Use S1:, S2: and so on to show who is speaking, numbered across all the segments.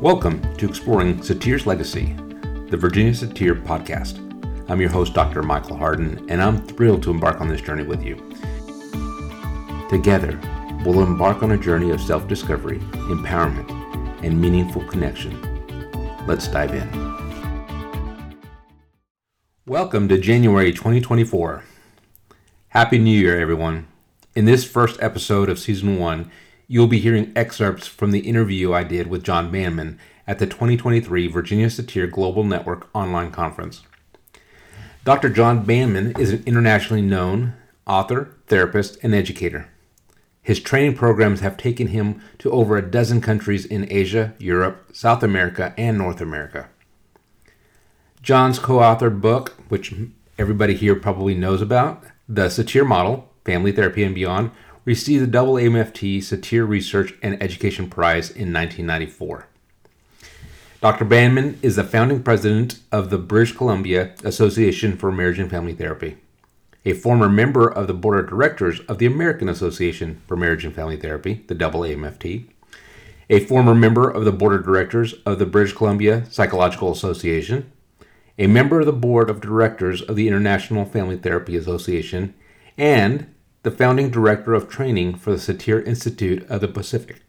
S1: Welcome to Exploring Satir's Legacy, the Virginia Satir podcast. I'm your host, Dr. Michael Hardin, and I'm thrilled to embark on this journey with you. Together, we'll embark on a journey of self discovery, empowerment, and meaningful connection. Let's dive in. Welcome to January 2024. Happy New Year, everyone. In this first episode of season one, you'll be hearing excerpts from the interview I did with John Banmen at the 2023 Virginia Satir Global Network online conference. Dr. John Banmen is an internationally known author, therapist, and educator. His training programs have taken him to over a dozen countries in Asia, Europe, South America, and North America. John's co authored book, which everybody here probably knows about, The Satir Model Family Therapy and Beyond, received the double AMFT Satir Research and Education Prize in 1994. Dr. Banmen is the founding president of the British Columbia Association for Marriage and Family Therapy, a former member of the board of directors of the American Association for Marriage and Family Therapy, the double AMFT, a former member of the board of directors of the British Columbia Psychological Association, a member of the board of directors of the International Family Therapy Association, and the founding director of training for the Satir Institute of the Pacific.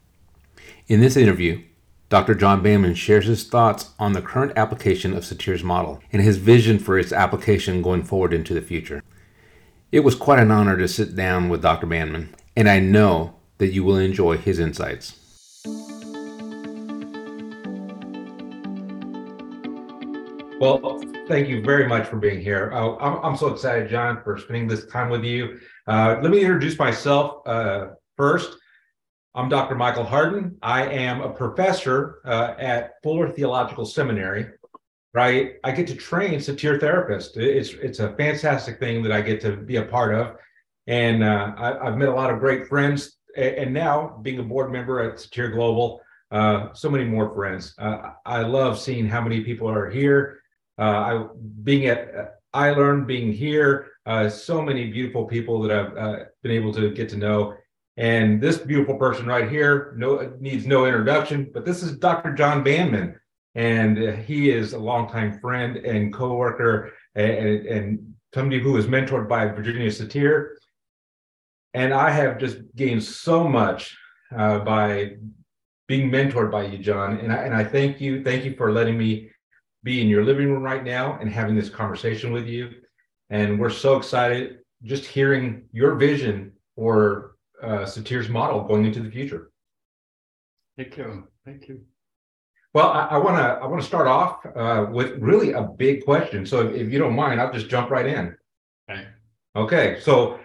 S1: In this interview, Dr. John Banmen shares his thoughts on the current application of Satir's model and his vision for its application going forward into the future. It was quite an honor to sit down with Dr. Banmen, and I know that you will enjoy his insights. Well, thank you very much for being here. Oh, I'm, I'm, so excited, John, for spending this time with you. Uh, let me introduce myself uh, first. I'm Dr. Michael Hardin. I am a professor uh, at Fuller Theological Seminary. Right, I get to train satir therapists. It's it's a fantastic thing that I get to be a part of, and uh, I, have met a lot of great friends. And now, being a board member at Satir Global, uh, so many more friends. I love seeing how many people are here uh, I being at I learned being here, uh, so many beautiful people that I've uh, been able to get to know. And this beautiful person right here no, needs no introduction, but this is Dr. John Banmen. And he is a longtime friend and coworker and, and somebody who was mentored by Virginia Satir. And I have just gained so much uh, by being mentored by you, John. And I, and I thank you. Thank you for letting me be in your living room right now and having this conversation with you. And we're so excited just hearing your vision for uh, Satir's model going into the future.
S2: Thank you. Thank you.
S1: Well, I want to I want to start off uh, with really a big question. So, if, if, you don't mind, I'll just jump right in.
S2: Okay.
S1: Okay. So,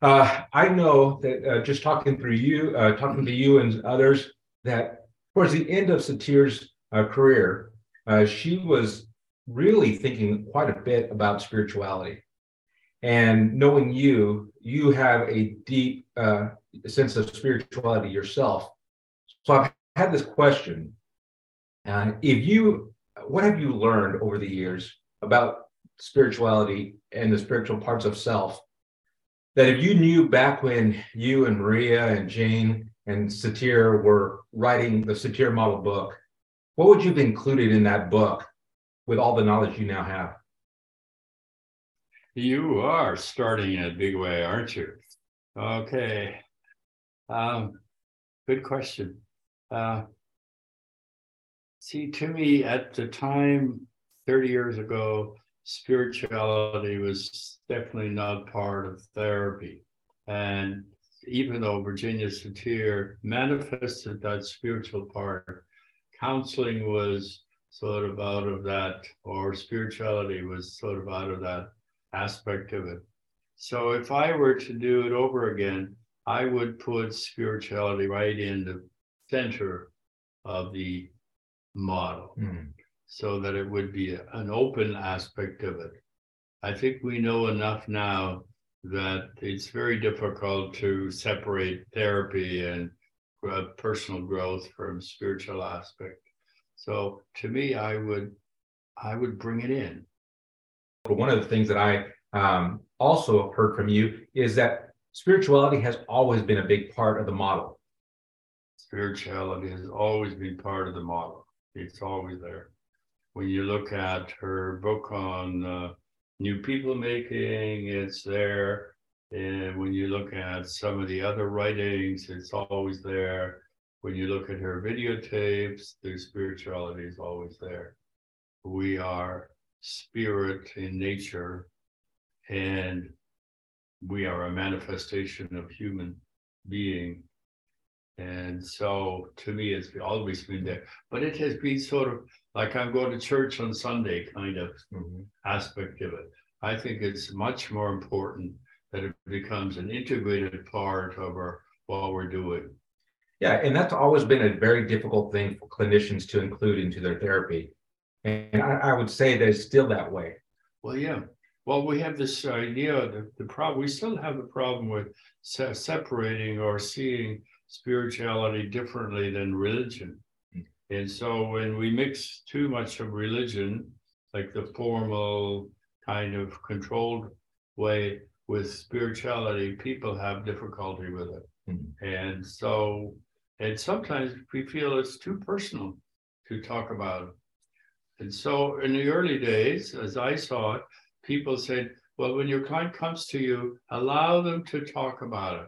S1: uh, I know that uh, just talking through you, uh, talking to you and others, that towards the end of Satir's uh, career, uh, she was really thinking quite a bit about spirituality. And knowing you, you have a deep uh, sense of spirituality yourself. So I've had this question. Uh, if you, what have you learned over the years about spirituality and the spiritual parts of self that if you knew back when you and Maria and Jane and Satir were writing the Satir model book, what would you have included in that book with all the knowledge you now have?
S2: You are starting in a big way, aren't you? Okay. Um, good question. Uh, see, to me, at the time, 30 years ago, spirituality was definitely not part of therapy. And even though Virginia Satir manifested that spiritual part, counseling was sort of out of that, or spirituality was sort of out of that aspect of it. So if I were to do it over again, I would put spirituality right in the center of the model mm. so that it would be an open aspect of it. I think we know enough now that it's very difficult to separate therapy and uh, personal growth from spiritual aspect. So to me, I would I would bring it in.
S1: One of the things that I um, also heard from you is that spirituality has always been a big part of the model.
S2: Spirituality has always been part of the model. it's always there. When you look at her book on uh, new people making, it's there. And when you look at some of the other writings, it's always there. When you look at her videotapes, the spirituality is always there. We are spirit in nature, and we are a manifestation of human being. And so to me, it's always been there. But it has been sort of like I'm going to church on Sunday kind of mm-hmm. aspect of it. I think it's much more important that it becomes an integrated part of our what we're doing.
S1: Yeah, and that's always been a very difficult thing for clinicians to include into their therapy. And I, I would say they're still that way.
S2: Well, yeah. Well, we have this idea that the problem, we still have the problem with se- separating or seeing spirituality differently than religion. Mm-hmm. And so when we mix too much of religion, like the formal kind of controlled way with spirituality, people have difficulty with it. Mm-hmm. And so, and sometimes we feel it's too personal to talk about. And so in the early days, as I saw it, people said, well, when your client comes to you, allow them to talk about it.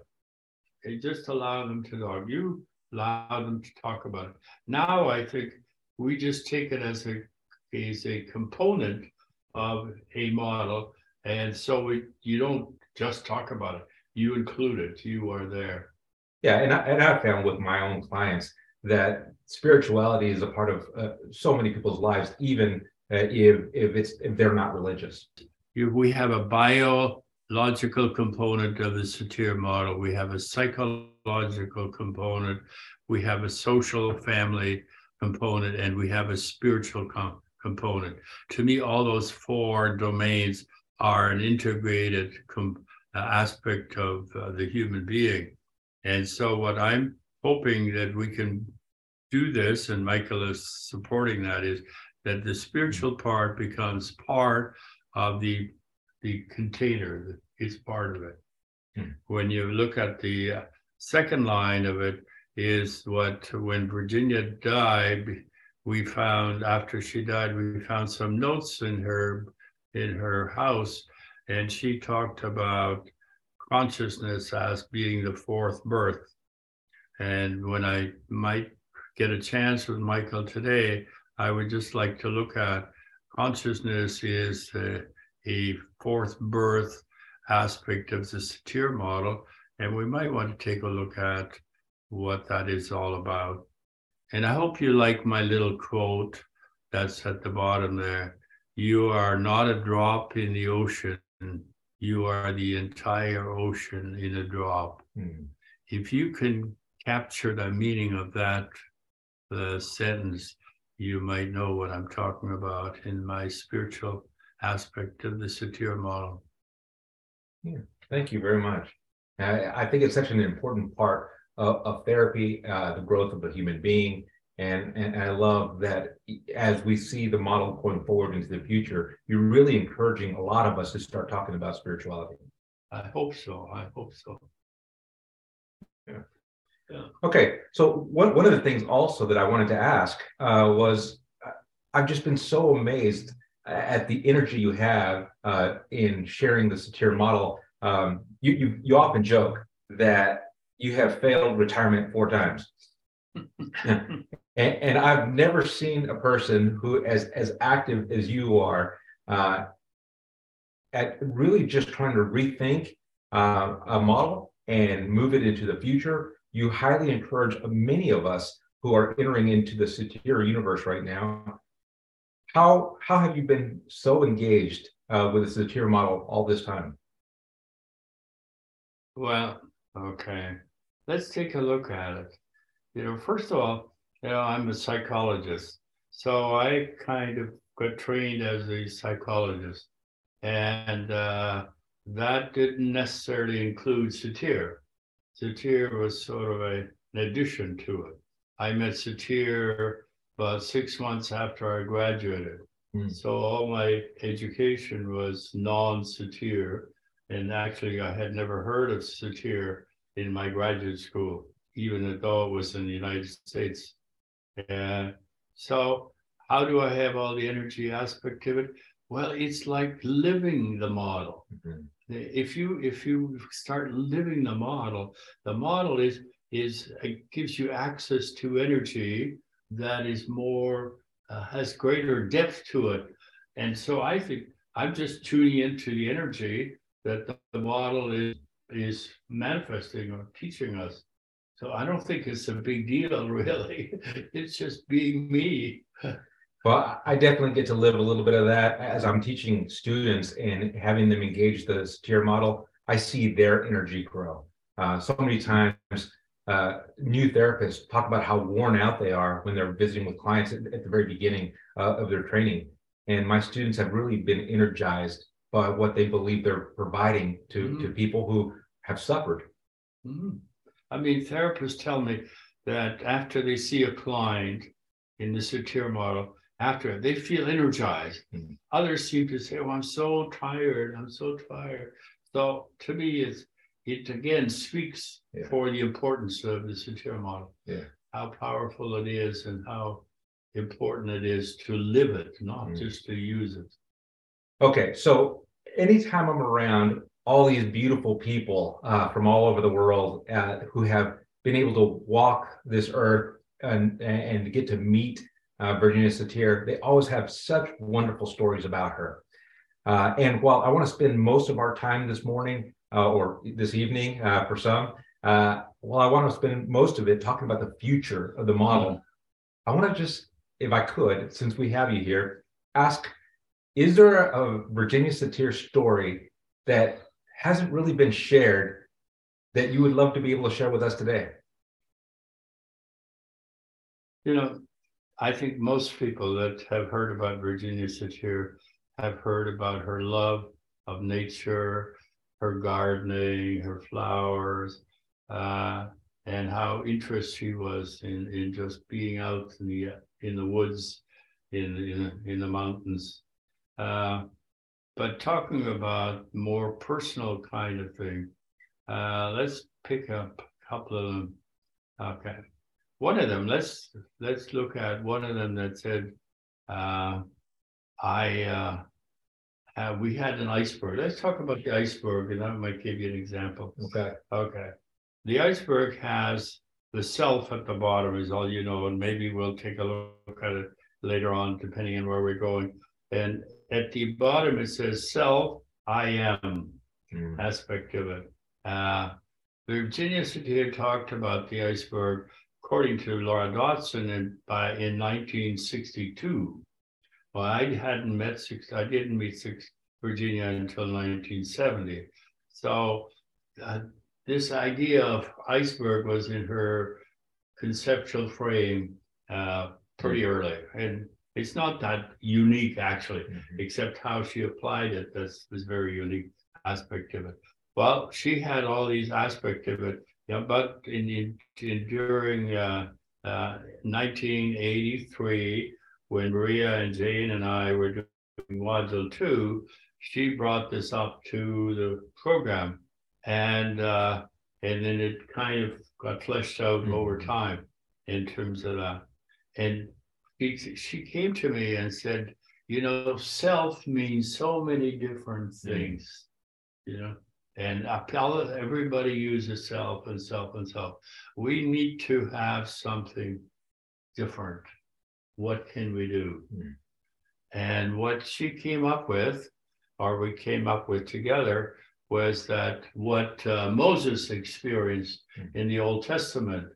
S2: Okay, just allow them to talk. You allow them to talk about it. Now I think we just take it as a as a component of a model. And so we, you don't just talk about it, you include it, you are there.
S1: Yeah, and I, and I found with my own clients that spirituality is a part of uh, so many people's lives, even uh, if if it's if they're not religious.
S2: We have a biological component of the satir model. We have a psychological component. We have a social family component, and we have a spiritual com- component. To me, all those four domains are an integrated com- uh, aspect of uh, the human being. And so, what I'm hoping that we can do this, and Michael is supporting that, is that the spiritual part becomes part of the the container. It's part of it. Hmm. When you look at the uh, second line of it, is what when Virginia died, we found after she died, we found some notes in her in her house, and she talked about consciousness as being the fourth birth. And when I might get a chance with Michael today, I would just like to look at consciousness is a, a fourth birth aspect of the satir model, and we might want to take a look at what that is all about. And I hope you like my little quote that's at the bottom there. You are not a drop in the ocean, you are the entire ocean in a drop. Mm. If you can capture the meaning of that the sentence, you might know what I'm talking about in my spiritual aspect of the satir model.
S1: Yeah, thank you very much. I, I think it's such an important part of, of therapy, uh, the growth of a human being. And, and I love that as we see the model going forward into the future, you're really encouraging a lot of us to start talking about spirituality.
S2: I hope so. I hope so.
S1: Yeah. Okay. So one, one of the things also that I wanted to ask uh, was uh, I've just been so amazed at the energy you have uh, in sharing the satir model. Um, you, you, you often joke that you have failed retirement four times. and, and, I've never seen a person who as as active as you are uh, at really just trying to rethink uh, a model and move it into the future. You highly encourage many of us who are entering into the satir universe right now. How how have you been so engaged uh, with the satir model all this time?
S2: Well, okay let's take a look at it. You know, first of all, you know, I'm a psychologist. So I kind of got trained as a psychologist. And uh, that didn't necessarily include satir. Satir was sort of a, an addition to it. I met satir about six months after I graduated. Mm. So all my education was non satir. And actually, I had never heard of satir in my graduate school, even though it was in the United States. And So how do I have all the energy aspect of it? Well, it's like living the model. Mm-hmm. If you if you start living the model, the model is is it gives you access to energy that is more uh, has greater depth to it. And so I think I'm just tuning into the energy that the, the model is is manifesting or teaching us. So I don't think it's a big deal, really. It's just being me.
S1: Well, I definitely get to live a little bit of that as I'm teaching students and having them engage the Satir model. I see their energy grow. Uh, so many times, uh, new therapists talk about how worn out they are when they're visiting with clients at, at the very beginning uh, of their training. And my students have really been energized by what they believe they're providing to, mm-hmm. to people who have suffered.
S2: Mm-hmm. I mean, therapists tell me that after they see a client in the Satir model, after it. they feel energized. Mm-hmm. Others seem to say, "Oh, I'm so tired. I'm so tired." So to me, it's it again speaks yeah. for the importance of the Satir model.
S1: Yeah,
S2: how powerful it is, and how important it is to live it, not mm-hmm. just to use it.
S1: Okay, so anytime I'm around all these beautiful people uh, from all over the world uh, who have been able to walk this earth and and get to meet uh, Virginia Satir, they always have such wonderful stories about her. Uh, and while I want to spend most of our time this morning uh, or this evening uh, for some, uh, while I want to spend most of it talking about the future of the model, I want to just, if I could, since we have you here, ask Is there a Virginia Satir story that hasn't really been shared that you would love to be able to share with us today?
S2: You know, I think most people that have heard about Virginia Satir have heard about her love of nature, her gardening, her flowers, uh, and how interested she was in, in just being out in the in the woods, in in, in the mountains. Uh, but talking about more personal kind of thing, uh, let's pick up a couple of them. Okay one of them let's let's look at one of them that said uh, i uh, have, we had an iceberg. Let's talk about the iceberg and that might give you an example.
S1: Okay.
S2: Okay. The iceberg has the self at the bottom is all you know and maybe we'll take a look at it later on depending on where we're going. And at the bottom it says self i am mm. aspect of it. Uh, virginia Satir talked about the iceberg according to Laura Dodson, in, by in 1962. Well, I hadn't met six. I didn't meet six Virginia until 1970. So uh, this idea of iceberg was in her conceptual frame uh, pretty mm-hmm. early, and it's not that unique actually, mm-hmm. except how she applied it. That's was very unique aspect of it. Well, she had all these aspects of it yeah, but in, in, in during uh, uh, 1983, when Maria and Jane and I were doing module two, she brought this up to the program, and uh, and then it kind of got fleshed out mm-hmm. over time in terms of that. And she, she came to me and said, you know, self means so many different mm. things, mm-hmm. you know and I tell everybody uses self and self and self. We need to have something different. What can we do? Mm. And what she came up with, or we came up with together, was that what uh, Moses experienced mm. in the Old Testament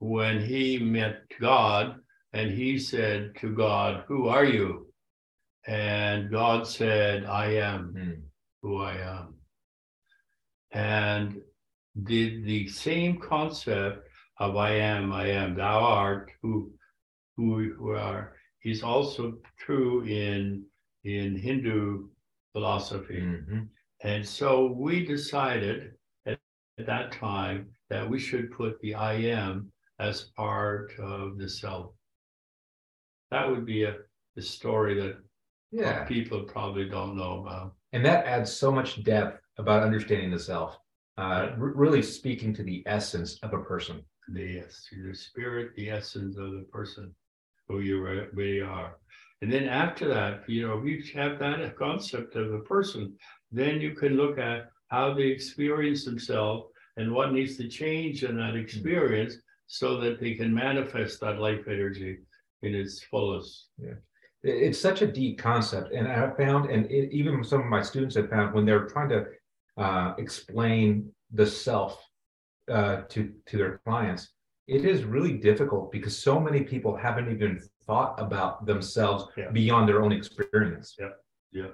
S2: when he met God and he said to God, Who are you? And God said, I am mm. who I am. And the, the same concept of I am, I am, thou art, who, who we are, is also true in, in Hindu philosophy. Mm-hmm. And so we decided at, at that time that we should put the I am as part of the self. That would be a, a story that yeah. people probably don't know about.
S1: And that adds so much depth about understanding the self, uh, r- really speaking to the essence of a person.
S2: The yes, the spirit, the essence of the person. who you really are. And then after that, you know, if you have that concept of a person, then you can look at how they experience themselves and what needs to change in that experience so that they can manifest that life energy in its fullest.
S1: Yeah. It's such a deep concept. And I found, and it, even some of my students have found when they're trying to uh, explain the self uh, to, to their clients, it is really difficult because so many people haven't even thought about themselves yeah. beyond their own experience.
S2: Yeah. Yeah.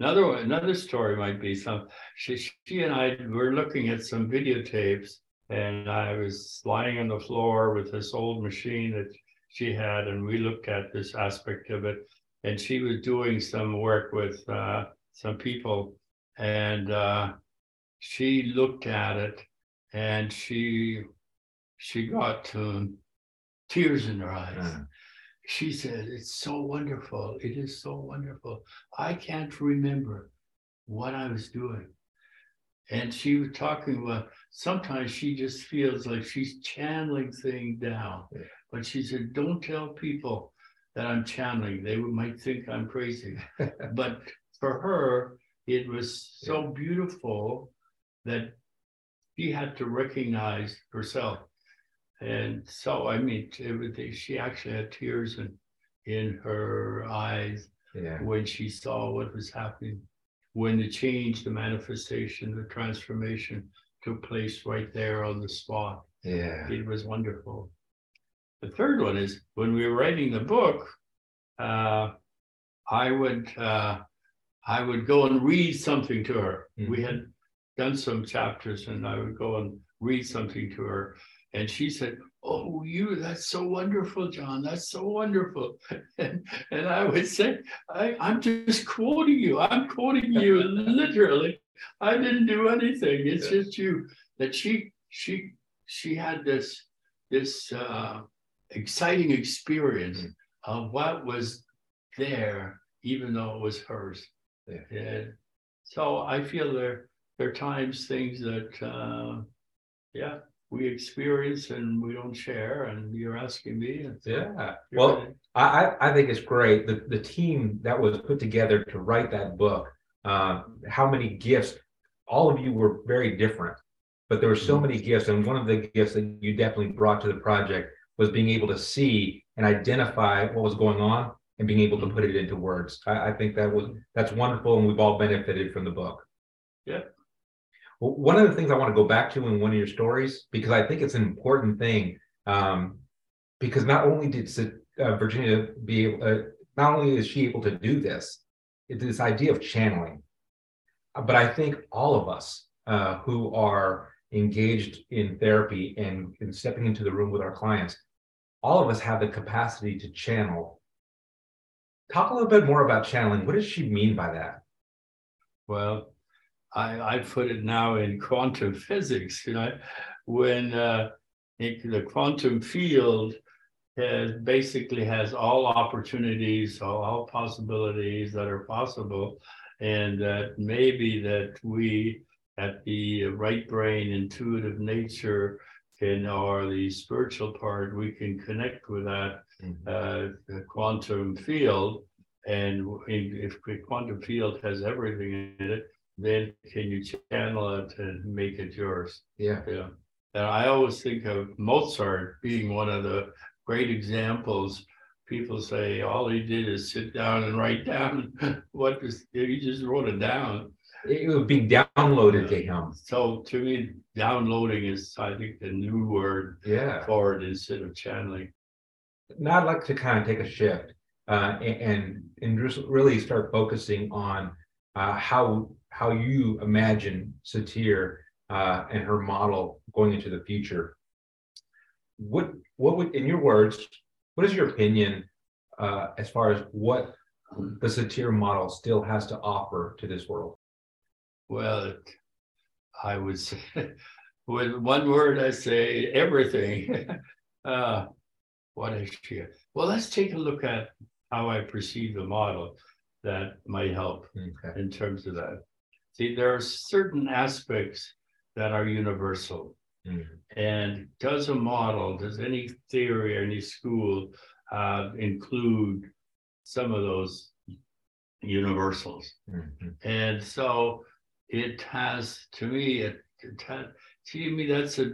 S2: Another one, another story might be some. She, she and I were looking at some videotapes, and I was lying on the floor with this old machine that she had, and we looked at this aspect of it. And she was doing some work with uh, some people, and uh, she looked at it, and she she got um, tears in her eyes. Uh she said, It's so wonderful. It is so wonderful. I can't remember what I was doing. And she was talking about sometimes she just feels like she's channeling things down. Yeah. But she said, Don't tell people that I'm channeling. They might think I'm crazy. but for her, it was so beautiful that she had to recognize herself and so, I mean, everything, she actually had tears in, in her eyes yeah. when she saw what was happening, when the change, the manifestation, the transformation took place right there on the spot.
S1: Yeah.
S2: It was wonderful. The third one is when we were writing the book, uh, I would uh, I would go and read something to her. Mm-hmm. We had done some chapters, and I would go and read something to her. And she said, Oh, you, that's so wonderful, John. That's so wonderful. And, and I would say, I, I'm just quoting you. I'm quoting you literally. I didn't do anything. It's yeah. just you. That she she she had this this uh, exciting experience mm. of what was there, even though it was hers. Yeah. And so I feel there there are times things that uh, yeah we experience and we don't share and you're asking me
S1: yeah. well I, I think it's great. The, the team that was put together to write that book uh, how many gifts all of you were very different but there were so mm-hmm. many gifts. And one of the gifts that you definitely brought to the project was being able to see and identify what was going on and being able to put it into words I, I think that was that's wonderful and we've all benefited from the book
S2: yeah
S1: one of the things I want to go back to in one of your stories, because I think it's an important thing, um, because not only did uh, Virginia be able, uh, not only is she able to do this, it's this idea of channeling, but I think all of us uh, who are engaged in therapy and, and stepping into the room with our clients, all of us have the capacity to channel. Talk a little bit more about channeling. What does she mean by that?
S2: Well, I, I put it now in quantum physics, you know, when uh, the quantum field has basically has all opportunities, all, all possibilities that are possible, and that maybe that we at the right brain intuitive nature can or the spiritual part we can connect with that. Uh, quantum field and if the quantum field has everything in it then can you channel it and make it yours?
S1: Yeah.
S2: Yeah. And I always think of Mozart being one of the great examples. People say all he did is sit down and write down what was, he just wrote it down.
S1: It would be downloaded yeah. to him.
S2: So to me, downloading is, I think, the new word
S1: yeah.
S2: for it instead of channeling.
S1: Now I'd like to kind of take a shift uh, and and just really start focusing on uh, how how you imagine Satir uh, and her model going into the future. What what would, in your words, what is your opinion uh, as far as what the Satir model still has to offer to this world?
S2: Well, I would say, with one word, I say everything. what is she? Well, let's take a look at how I perceive the model that might help okay. in terms of that. See, there are certain aspects that are universal. Mm-hmm. And does a model, does any theory, or any school uh, include some of those universals.
S1: Mm-hmm.
S2: And so it has, to me, it, it has, to me, that's a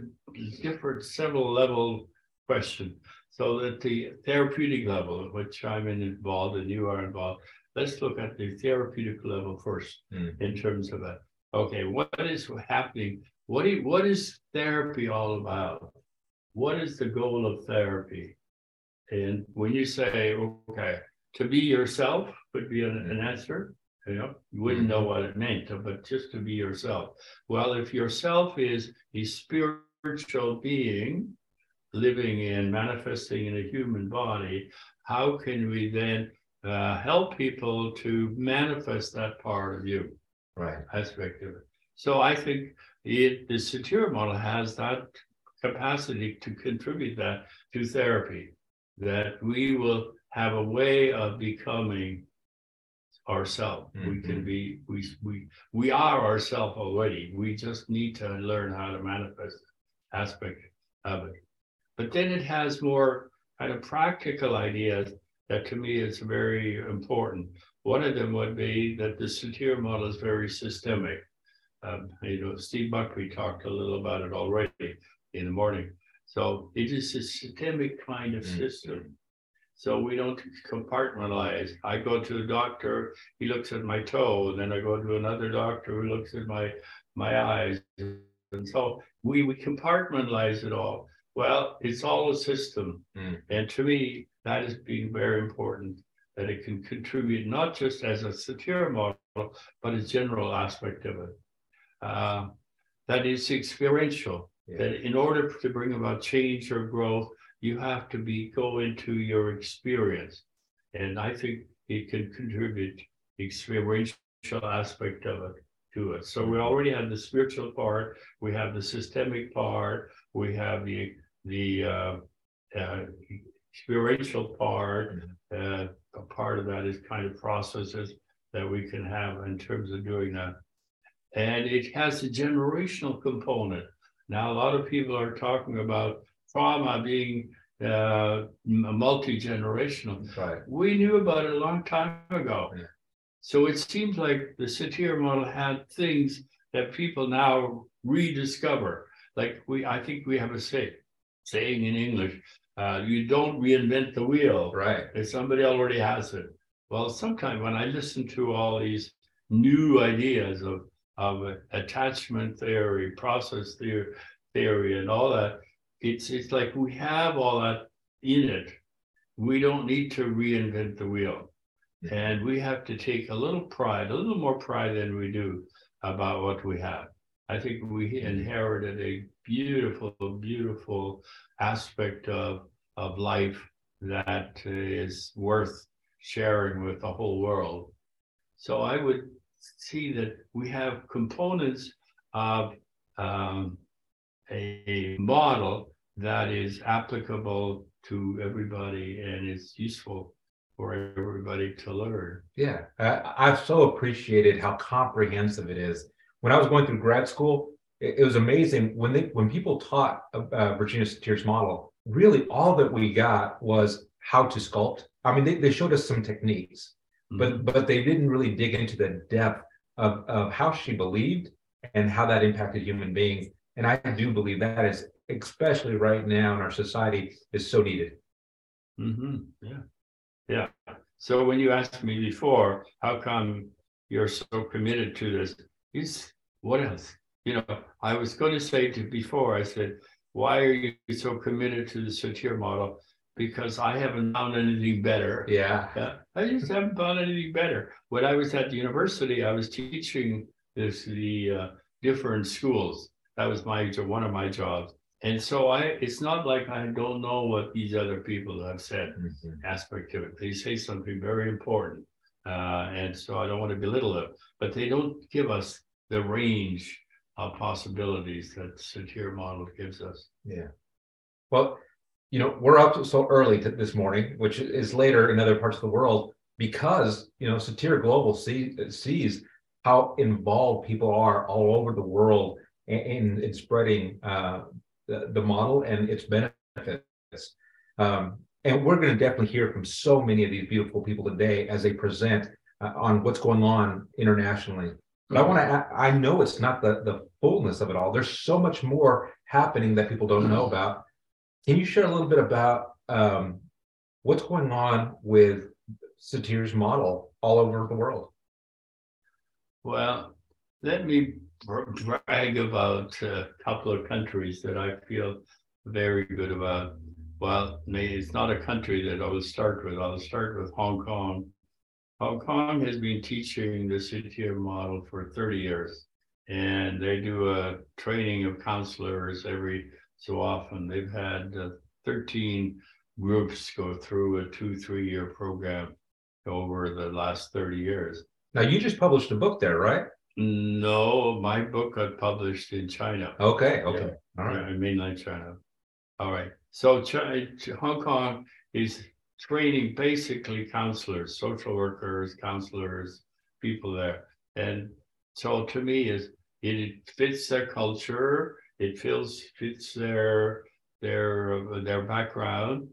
S2: different several level question. So that the therapeutic level, which I'm involved and you are involved, let's look at the therapeutic level 1st
S1: Mhm.
S2: in terms of that. Okay, what is happening? What do, what is therapy all about? What is the goal of therapy? And when you say, okay, to be yourself would be an, an answer. You know, you wouldn't know what it meant, but just to be yourself. Well, if yourself is a spiritual being living and manifesting in a human body, how can we then uh, help people to manifest that part of you?
S1: Right.
S2: aspect of it. So I think it, the Satir model has that capacity to contribute that to therapy, that we will have a way of becoming ourselves. We can
S1: Mhm.
S2: be, we, we, we are ourselves already. We just need to learn how to manifest aspect of it. But then it has more kind of practical ideas that to me is very important. One of them would be that the Satir model is very systemic. Um, you know, Steve Buckley talked a little about it already in the morning. So it is a systemic kind of
S1: Mm.
S2: system. So we don't compartmentalize. I go to the doctor, he looks at my toe, and then I go to another doctor who looks at my my eyes. And so we we compartmentalize it all. Well, it's all a system.
S1: Mm.
S2: And to me, that has been very important that it can contribute not just as a Satir model, but a general aspect of it. Uh, that is experiential.
S1: Yeah.
S2: That in order to bring about change or growth, you have to be go into your experience. And I think it can contribute experiential aspect of it to it. So we already have the spiritual part, we have the systemic part, we have the the uh, uh, experiential part. Uh, a part of that is kind of processes that we can have in terms of doing that. And it has a generational component. Now, a lot of people are talking about trauma being uh, multi generational.
S1: Right.
S2: We knew about it a long time ago.
S1: Yeah.
S2: So it seems like the Satir model had things that people now rediscover. Like we, I think we have a say, saying in English, uh, you don't reinvent the wheel.
S1: Right.
S2: If somebody already has it. Well, sometimes when I listen to all these new ideas of, of attachment theory, process theory, theory, and all that, it's it's like we have all that in it. We don't need to reinvent the wheel. And we have to take a little pride, a little more pride than we do about what we have. I think we inherited a beautiful, beautiful aspect of, of life that is worth sharing with the whole world. So I would see that we have components of um, a model that is applicable to everybody and is useful for everybody to learn.
S1: Yeah, I, I've so appreciated how comprehensive it is. When I was going through grad school, it, it was amazing when they when people taught uh, Virginia Satir's model. Really, all that we got was how to sculpt. I mean, they, they showed us some techniques, but but they didn't really dig into the depth of, of how she believed and how that impacted human beings. And I do believe that is, especially right now in our society, is so needed.
S2: hmm Yeah. Yeah. So when you asked me before, how come you're so committed to this? Is what else? You know, I was going to say to before, I said, why are you so committed to the Satir model? Because I haven't found anything better.
S1: Yeah.
S2: Yeah, I just haven't found anything better. When I was at the university, I was teaching this the uh, different schools. That was my one of my jobs. And so I, it's not like I don't know what these other people have said
S1: Mhm.
S2: aspect of it. They say something very important. Uh, and so I don't want to belittle them, but they don't give us the range of possibilities that Satir model gives us.
S1: Yeah. Well, you know, we're up so early this morning, which is later in other parts of the world, because you know, Satir Global see, sees how involved people are all over the world in, in, in spreading uh, the, the model and its benefits. Um, and we're going to definitely hear from so many of these beautiful people today as they present uh, on what's going on internationally. But I want to, I know it's not the, the fullness of it all. There's so much more happening that people don't know about. Can you share a little bit about um, what's going on with Satir's model all over the world?
S2: Well, let me brag about a couple of countries that I feel very good about. Well, it's not a country that I will start with. I'll start with Hong Kong. Hong Kong has been teaching the Satir model for 30 years, and they do a training of counselors every so often. They've had uh, 13 groups go through a two, three year program over the last 30 years.
S1: Now, you just published a book there, right?
S2: No, my book got published in China.
S1: Okay, okay.
S2: Yeah, All right. In mainland China. All right. So Hong Kong is training basically counselors, social workers, counselors, people there. And so to me is it fits their culture, it feels fits their their their background,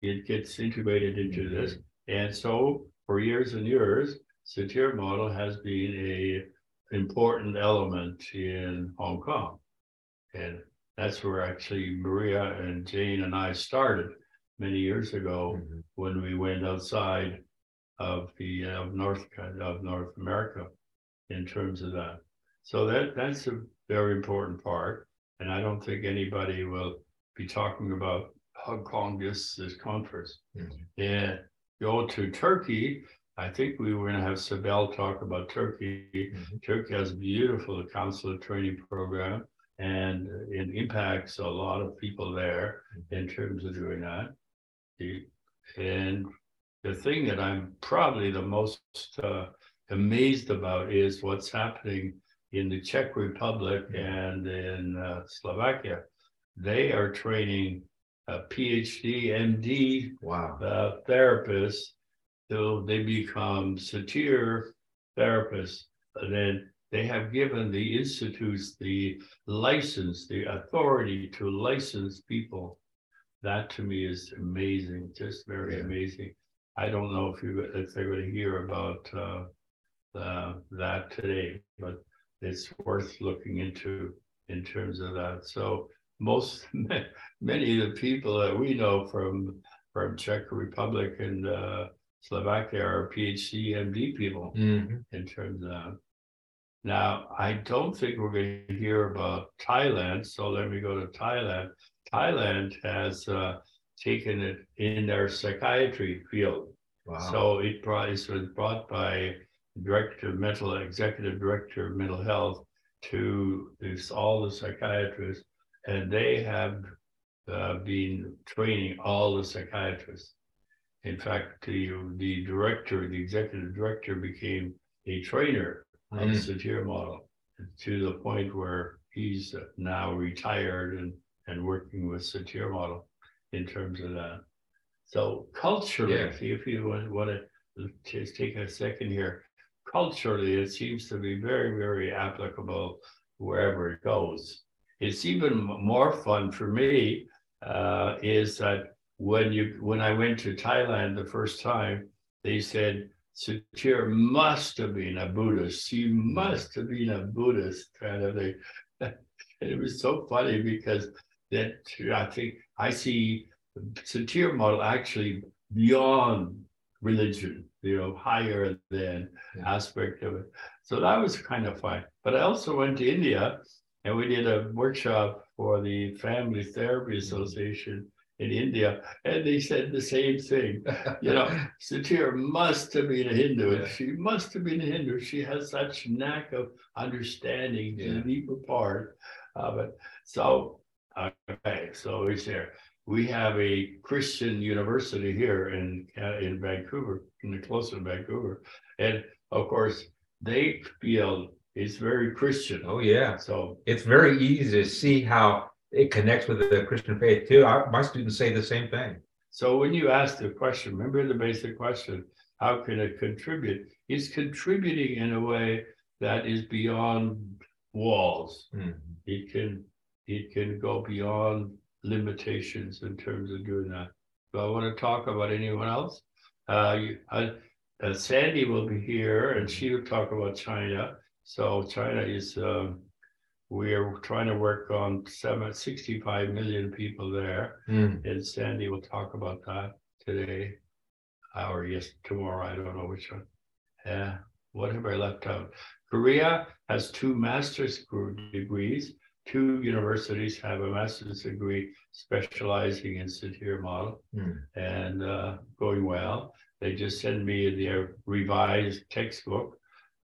S2: it gets integrated into mm-hmm. this. And so for years and years, Satir model has been a important element in Hong Kong. And that's where actually Maria and Jane and I started many years ago mm-hmm. when we went outside of the uh, North of North America in terms of that. So that that's a very important part. And I don't think anybody will be talking about Hong Kong this this conference. Mm-hmm. And go to Turkey, I think we were going to have Sibel talk about Turkey. Mm-hmm. Turkey has a beautiful consulate training program and it impacts a lot of people there in terms of doing that. And the thing that I'm probably the most uh, amazed about is what's happening in the Czech Republic mm-hmm. and in uh, Slovakia. They are training a PhD, MD
S1: wow.
S2: uh, therapists till they become satir therapists. And then they have given the institutes the license, the authority to license people. That to me is amazing, just very yeah. amazing. I don't know if you if they're going to hear about uh, uh, that today, but it's worth looking into in terms of that. So most many of the people that we know from from Czech Republic and uh, Slovakia are PhD, MD people mm-hmm. in terms of that. Now, I don't think we're going to hear about Thailand, so let me go to Thailand. Thailand has uh, taken it in their psychiatry field. Wow. So it brought, it was brought by director of mental executive director of mental health to this, all the psychiatrists, and they have uh, been training all the psychiatrists. In fact, the, the director, the executive director became a trainer of mm. the Satir model to the point where he's now retired and, and working with Satir model in terms of that. So culturally, yeah. if you want, want to just take a second here, culturally, it seems to be very, very applicable wherever it goes. It's even more fun for me uh, is that when you when I went to Thailand the first time, they said Satir must have been a Buddhist. She must have been a Buddhist kind of thing. and it was so funny because that I think I see Satir model actually beyond religion, you know, higher than yeah. aspect of it. So that was kind of fun. But I also went to India and we did a workshop for the Family Therapy mm-hmm. Association in India, and they said the same thing. You know, Satir must have been a Hindu. Yeah. She must have been a Hindu. She has such knack of understanding yeah. the deeper part of uh, it. So, okay, so it's there. We have a Christian university here in uh, in Vancouver, in the close to Vancouver, and of course they feel it's very Christian.
S1: Oh yeah.
S2: So
S1: it's very easy to see how it connects with the Christian faith too. I, my students say the same thing.
S2: So when you ask the question, remember the basic question: How can it contribute? It's contributing in a way that is beyond walls. Mm-hmm. It can it can go beyond limitations in terms of doing that. Do I want to talk about anyone else? Uh, I, uh, Sandy will be here and she will talk about China. So China is, um, we are trying to work on seven, 65 million people there. Mm. And Sandy will talk about that today or yes, tomorrow. I don't know which one. Yeah. What have I left out? Korea has two master's degrees. Two universities have a master's degree specializing in satir model mm. and uh, going well. They just sent me their revised textbook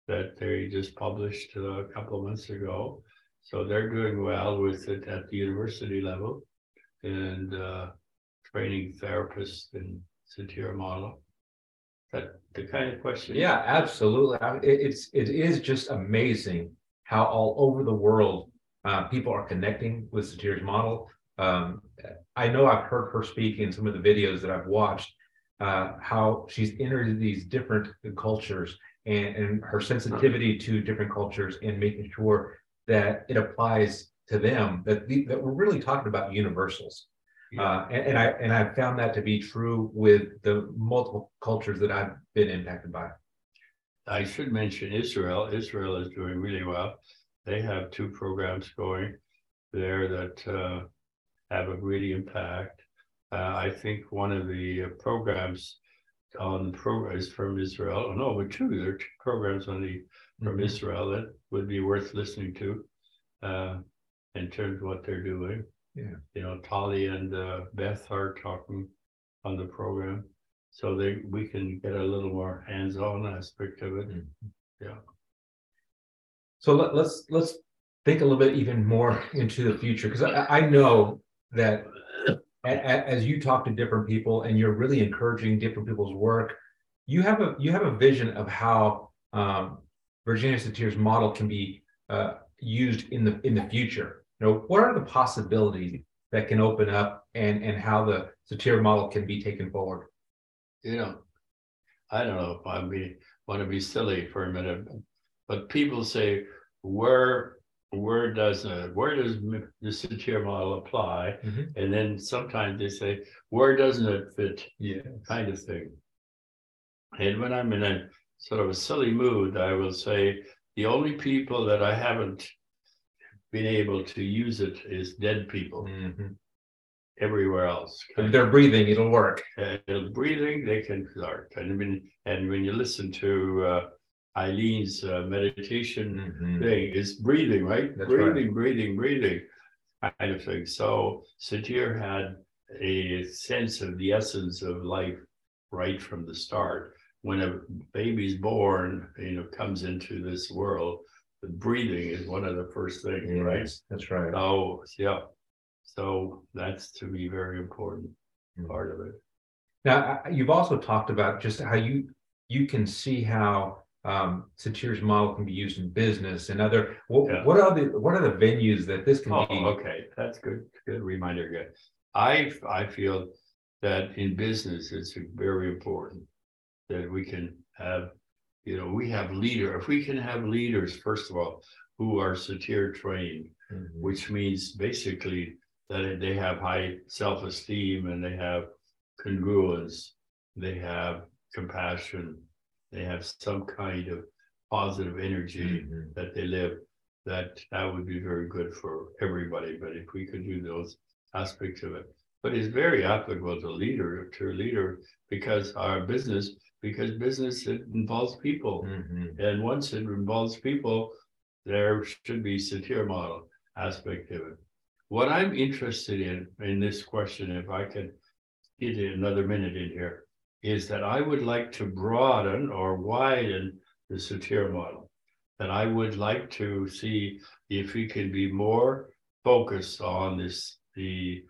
S2: that they just published a couple of months ago. So they're doing well with it at the university level and uh, training therapists in satir model. That the kind of question.
S1: Yeah, absolutely. I it's it is just amazing how all over the world uh, people are connecting with Satir's model. Um, I know I've heard her speak in some of the videos that I've watched, uh, how she's entered these different cultures and, and her sensitivity to different cultures and making sure that it applies to them. That the, that we're really talking about universals. Yeah. Uh, and, and, I and i've found that to be true with the multiple cultures that I've been impacted by.
S2: I should mention Israel. Israel is doing really well. They have two programs going there that uh, have a really impact. Uh, I think one of the uh, programs on the program is from Israel. Oh, no, but two. There are two programs on the from. Israel that would be worth listening to uh, in terms of what they're doing.
S1: Yeah.
S2: You know, Tali and uh, Beth are talking on the program, so they we can get a little more hands-on aspect of it. Mm-hmm. Yeah.
S1: So let, let's let's think a little bit even more into the future because I, I know that as you talk to different people and you're really encouraging different people's work, you have a you have a vision of how um, Virginia Satir's model can be uh, used in the in the future. You know, what are the possibilities that can open up and and how the Satir model can be taken forward?
S2: You know, I don't know if I be, want to be silly for a minute, but people say where where does uh, where does the Satir model apply? Mm-hmm. And then sometimes they say, where doesn't it fit?
S1: Yeah,
S2: kind of thing. And when I'm in a sort of a silly mood, I will say the only people that I haven't been able to use it is dead people. Mm-hmm. Everywhere else,
S1: if they're breathing, it'll work.
S2: Uh, breathing, they can start. And when and when you listen to uh, Eileen's uh, meditation mm-hmm. thing is breathing, right? That's breathing, right. breathing, breathing, kind of thing. So Satir had a sense of the essence of life right from the start. When a baby's born, you know, comes into this world, the breathing is one of the first things, yes, right?
S1: That's right.
S2: Oh, yeah. So that's to me very important mm-hmm. part of it.
S1: Now, you've also talked about just how you you can see how um, Satir's model can be used in business and other. What, yeah. what are the what are the venues that this can
S2: oh,
S1: be?
S2: Okay, that's good. Good reminder. Good. I I feel that in business it's very important that we can have, you know, we have leader. If we can have leaders, first of all, who are satir trained, mm-hmm. which means basically that they have high self esteem and they have congruence, they have compassion, they have some kind of positive energy mm-hmm. that they live that that would be very good for everybody but if we could do those aspects of it but it's very applicable to leader to leader because our business because business involves people mm-hmm. and once it involves people there should be satir model aspect of it what i'm interested in in this question if i could get another minute in here is that I would like to broaden or widen the Satir model. That I would like to see if we can be more focused on this the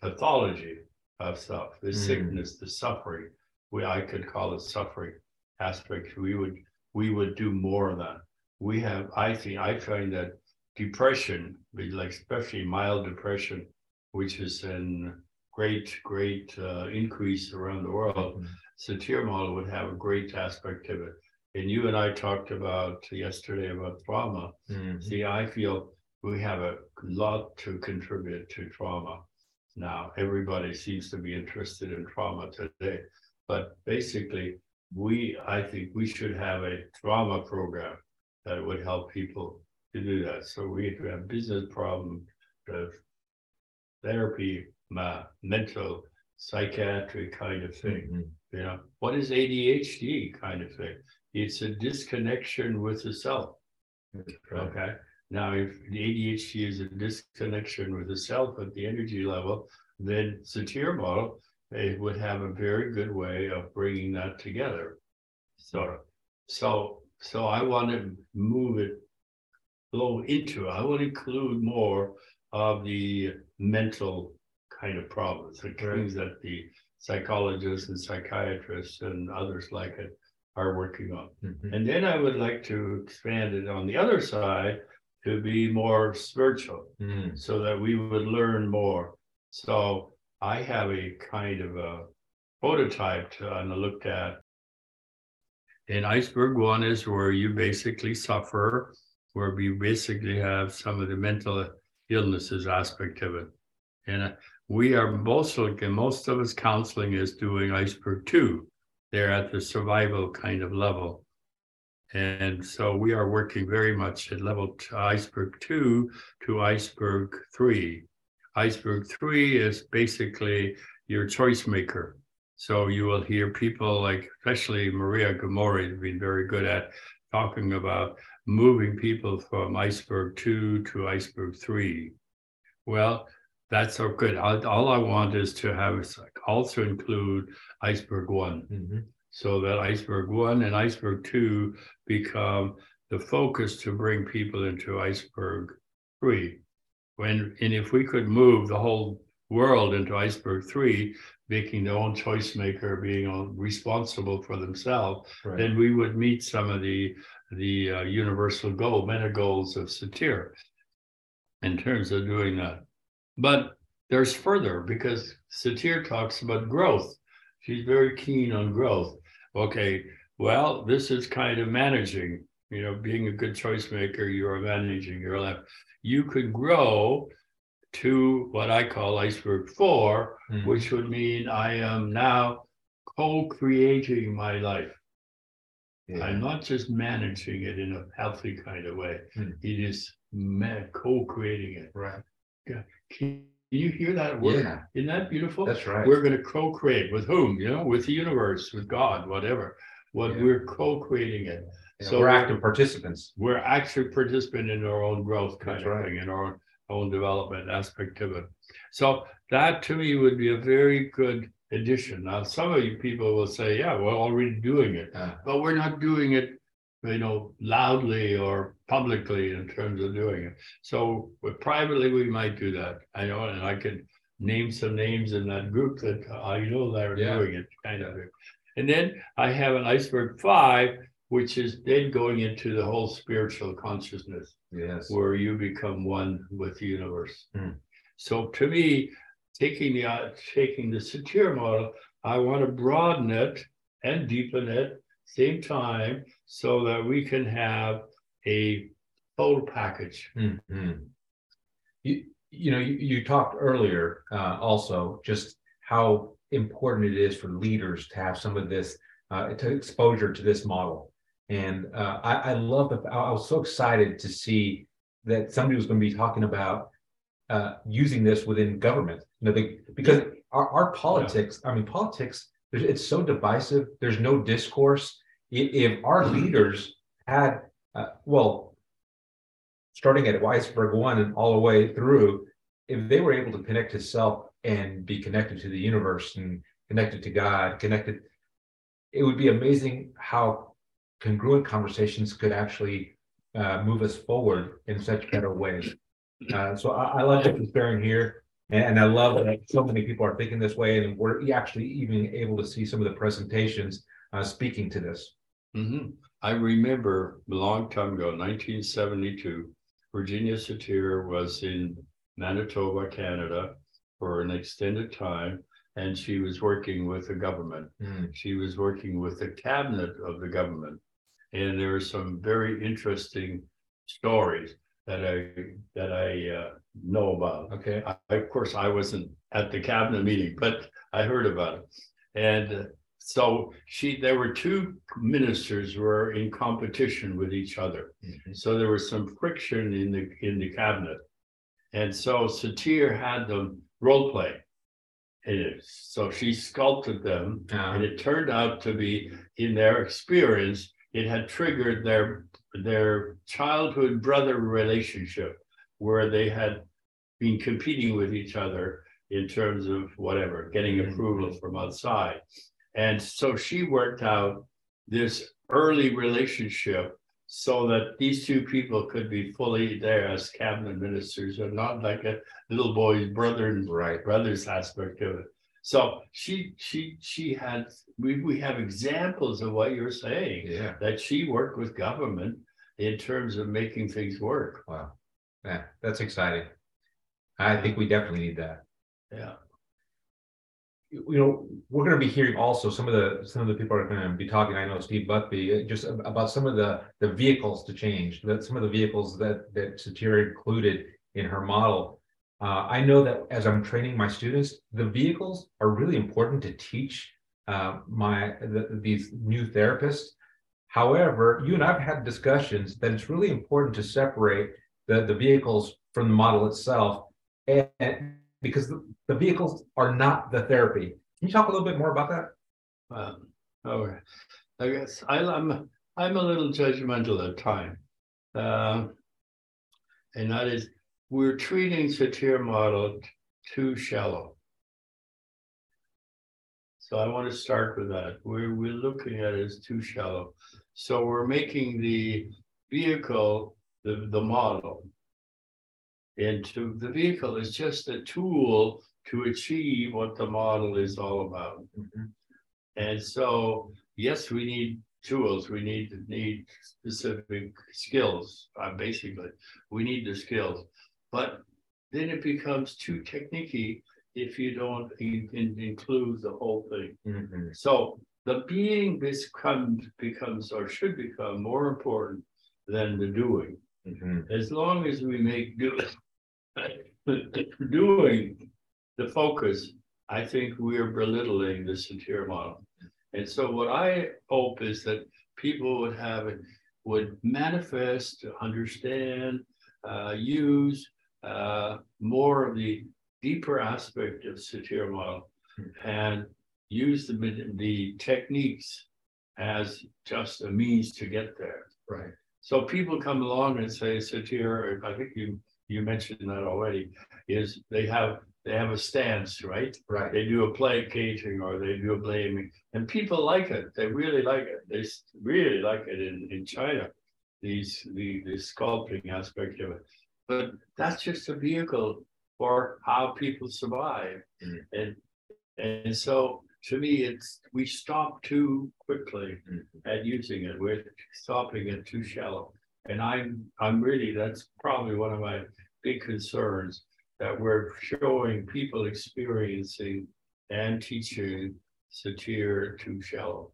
S2: pathology of stuff, the mm. sickness, the suffering. We I could call it suffering aspect. We would we would do more of that. We have I think I find that depression, like especially mild depression, which is in great, great uh, increase around the world, mm-hmm. Satir model would have a great aspect of it. And you and I talked about yesterday about trauma. Mm-hmm. See, I feel we have a lot to contribute to trauma. now. Everybody seems to be interested in trauma today. But basically, we, I think we should have a trauma program that would help people to do that. So we have business problem, the therapy, ma- mental, psychiatric kind of thing.
S1: Mhm.
S2: You know, what is ADHD kind of thing? It's a disconnection with the self. Okay. Now, if the ADHD is a disconnection with the self at the energy level, then Satir model it would have a very good way of bringing that together. So, so, so I want to move it flow into. I will include more of the mental kind of problems, the things that the psychologists and psychiatrists and others like it are working on.
S1: Mhm.
S2: And then I would like to expand it on the other side to be more spiritual
S1: Mm.
S2: so that we would learn more. So I have a kind of a prototype to and I looked at. And iceberg one is where you basically suffer, where we basically have some of the mental illnesses aspect of it. And uh, we are most looking, most of us counseling is doing iceberg two. They're at the survival kind of level. And so we are working very much at level iceberg two to iceberg three. Iceberg three is basically your choice maker. So you will hear people like, especially Maria Gomori, has been very good at talking about moving people from iceberg two to iceberg three. Well, that's so good. All, all I want is to have also include iceberg one
S1: Mhm.
S2: so that iceberg one and iceberg two become the focus to bring people into iceberg three. When and if we could move the whole world into iceberg three, making their own choice maker, being all responsible for themselves,
S1: Right.
S2: then we would meet some of the the uh, universal goal, meta goals of Satir in terms of doing that. But there's further because Satir talks about growth. She's very keen on growth. Okay, well, this is kind of managing, you know, being a good choice maker, you are managing your life. You could grow to what I call iceberg four,
S1: Mhm.
S2: which would mean I am now co-creating my life.
S1: Yeah.
S2: I'm not just managing it in a healthy kind of way.
S1: Hmm.
S2: It is ma- co-creating it.
S1: Right.
S2: Can you hear that word?
S1: Yeah.
S2: Isn't that beautiful?
S1: That's right.
S2: We're going to co-create with whom? You know, with the universe, with God, whatever. What
S1: Yeah.
S2: we're co-creating it.
S1: Yeah,
S2: so
S1: we're active participants.
S2: We're actually participant in our own growth kind
S1: That's
S2: of
S1: right.
S2: thing, in our own development aspect of it. So that to me would be a very good addition. Now, some of you people will say, yeah, we're already doing it but we're not doing it, you know, loudly or publicly in terms of doing it. So but privately, we might do that. I know, and I could name some names in that group that I know that are
S1: Yeah.
S2: doing it, kind of. And then I have an iceberg five, which is then going into the whole spiritual consciousness
S1: yes.
S2: where you become one with the universe.
S1: Hmm.
S2: So to me, taking the uh, taking the Satir model, I want to broaden it and deepen it same time so that we can have a full package.
S1: Mhm. You, you know, you, you talked earlier uh, also just how important it is for leaders to have some of this uh, to exposure to this model. And uh, I, I love the, I was so excited to see that somebody was going to be talking about uh, using this within government. You know, they, because our, our politics, I mean, politics, there's, it's so divisive. There's no discourse. If our leaders had, uh, well, starting at iceberg one and all the way through, if they were able to connect to self and be connected to the universe and connected to God, connected, it would be amazing how congruent conversations could actually uh, move us forward in such better ways. Uh, so I, I love what you're sharing here. And, I love that so many people are thinking this way, and we're actually even able to see some of the presentations uh, speaking to this.
S2: Mhm. I remember a long time ago, 1972, Virginia Satir was in Manitoba, Canada for an extended time, and she was working with the government. She was working with the cabinet of the government. And there are some very interesting stories that I that I uh, know about.
S1: Okay.
S2: I, of course, I wasn't at the cabinet meeting, but I heard about it. And uh, so she, there were two ministers who were in competition with each other.
S1: Mhm.
S2: So there was some friction in the, in the cabinet. And so Satir had them role play. in it. so she sculpted them
S1: Uh,
S2: and it turned out to be, in their experience, it had triggered their, their childhood brother relationship where they had been competing with each other in terms of whatever, getting
S1: Mhm.
S2: approval from outside. And so she worked out this early relationship so that these two people could be fully there as cabinet ministers and not like a little boy's brother and
S1: right.
S2: brothers aspect of it. So she she she had we we have examples of what you're saying
S1: Yeah.
S2: that she worked with government in terms of making things work.
S1: Wow. Yeah, that's exciting. I think we definitely need that.
S2: Yeah.
S1: you know, we're going to be hearing also some of the some of the people are going to be talking. I know Steve Buckby uh, just about some of the the vehicles to change. That some of the vehicles that that Satira included in her model. Uh, I know that as I'm training my students, the vehicles are really important to teach uh, my the, these new therapists. However, you and I've had discussions that it's really important to separate the the vehicles from the model itself, and, and because the, the vehicles are not the therapy. Can you talk a little bit more about that?
S2: Um, okay. I guess I, I'm I'm a little judgmental at time. Uh, and that is we're treating Satir model too shallow. So I want to start with that. We're we're looking at it as too shallow. So we're making the vehicle the, the model. Into the vehicle is just a tool to achieve what the model is all about. And so, yes, we need tools, we need, to need specific skills, uh, basically, we need the skills. But then it becomes too techniquey if you don't in- in- include the whole thing.
S1: Mhm.
S2: So the being becomes, becomes or should become more important than the doing.
S1: Mhm.
S2: As long as we make do, doing the focus, I think we're belittling the Satir model. And so what I hope is that people would have it, would manifest, understand, uh, use uh, more of the deeper aspect of Satir model and use the, the techniques as just a means to get there.
S1: Right.
S2: So people come along and say, Satir, I think you, you mentioned that already, is they have, they have a stance, right?
S1: Right.
S2: They do a placating or they do a blaming, and people like it. They really like it. They really like it in, in China, these, the, the sculpting aspect of it. But that's just a vehicle for how people survive.
S1: Mm.
S2: And, and so to me, it's, we stop too quickly
S1: Mhm.
S2: at using it. We're stopping it too shallow. And I'm, I'm really, that's probably one of my big concerns that we're showing people experiencing and teaching satir too shallow.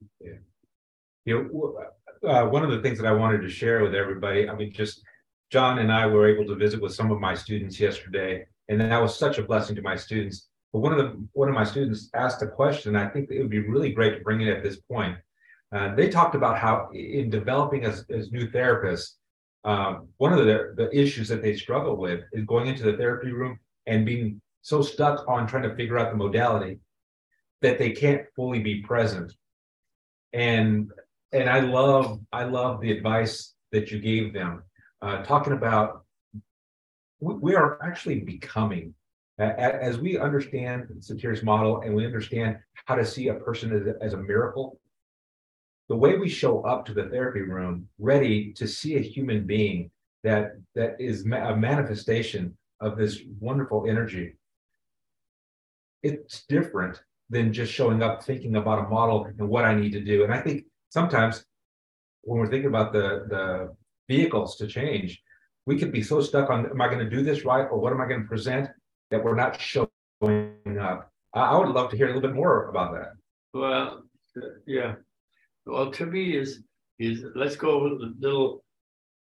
S1: You know, uh, one of the things that I wanted to share with everybody, I mean, just John and I were able to visit with some of my students yesterday, and that was such a blessing to my students. But one of the one of my students asked a question. I think it would be really great to bring it at this point. Uh, they talked about how in developing as, as new therapists, um, one of the, the issues that they struggle with is going into the therapy room and being so stuck on trying to figure out the modality that they can't fully be present. And and I love I love the advice that you gave them, uh, talking about we, are actually becoming a- as we understand Satir's model and we understand how to see a person as a, as a miracle. The way we show up to the therapy room, ready to see a human being that that is ma- a manifestation of this wonderful energy. It's different than just showing up thinking about a model and what I need to do. And I think sometimes when we're thinking about the the vehicles to change, we could be so stuck on am I going to do this right or what am I going to present that we're not showing up. I, would love to hear a little bit more about that.
S2: Well, yeah. Well, to me is, is, let's go a little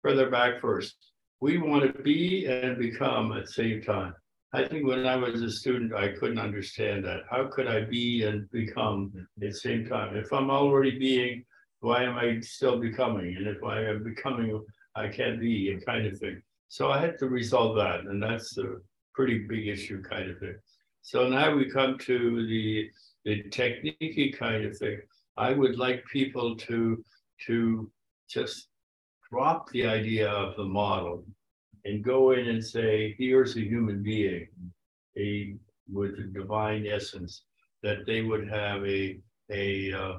S2: further back first. we want to be and become at the same time. I think when I was a student, I couldn't understand that. How could I be and become at the same time? If I'm already being, why am I still becoming? And if I am becoming, I can't be, a kind of thing. So I had to resolve that, and that's a pretty big issue, kind of thing. So now we come to the the technique kind of thing. I would like people to to just drop the idea of the model and go in and say, here's a human being, a with a divine essence, that they would have a a uh,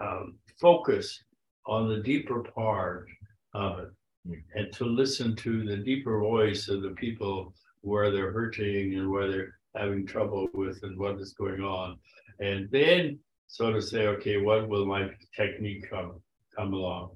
S2: um, focus on the deeper part of it, and to listen to the deeper voice of the people where they're hurting and where they're having trouble with and what is going on, and then sort of say, okay, what will my technique come come along?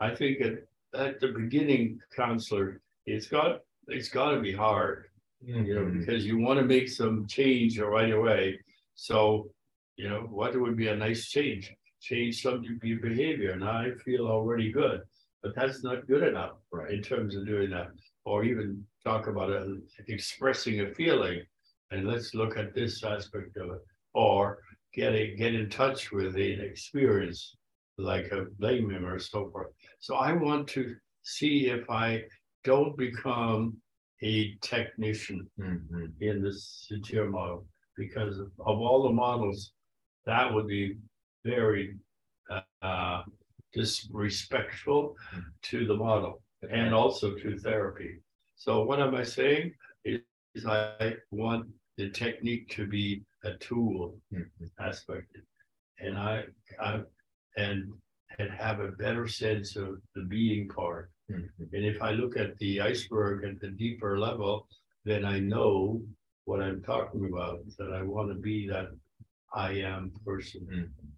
S2: I think at, at the beginning, counselor, it's got it's got to be hard, mm-hmm. you know, mm-hmm. because you want to make some change right away. So, you know, what would be a nice change? Change some of your behavior. Now I feel already good, but that's not good enough right. in terms of doing that. Or even talk about it, expressing a feeling, and let's look at this aspect of it. Or get a, get in touch with an experience like a layman or so forth. So I want to see if I don't become a technician mm-hmm. in the Satir model because of, of, all the models, that would be very uh, disrespectful to the model and also to therapy. So what am I saying? Is, is I want the technique to be a tool mm-hmm. aspect, and I, I and and have a better sense of the being part. Mm-hmm. And if I look at the iceberg at the deeper level, then I know what I'm talking about. That I want to be that I am person. Mm-hmm.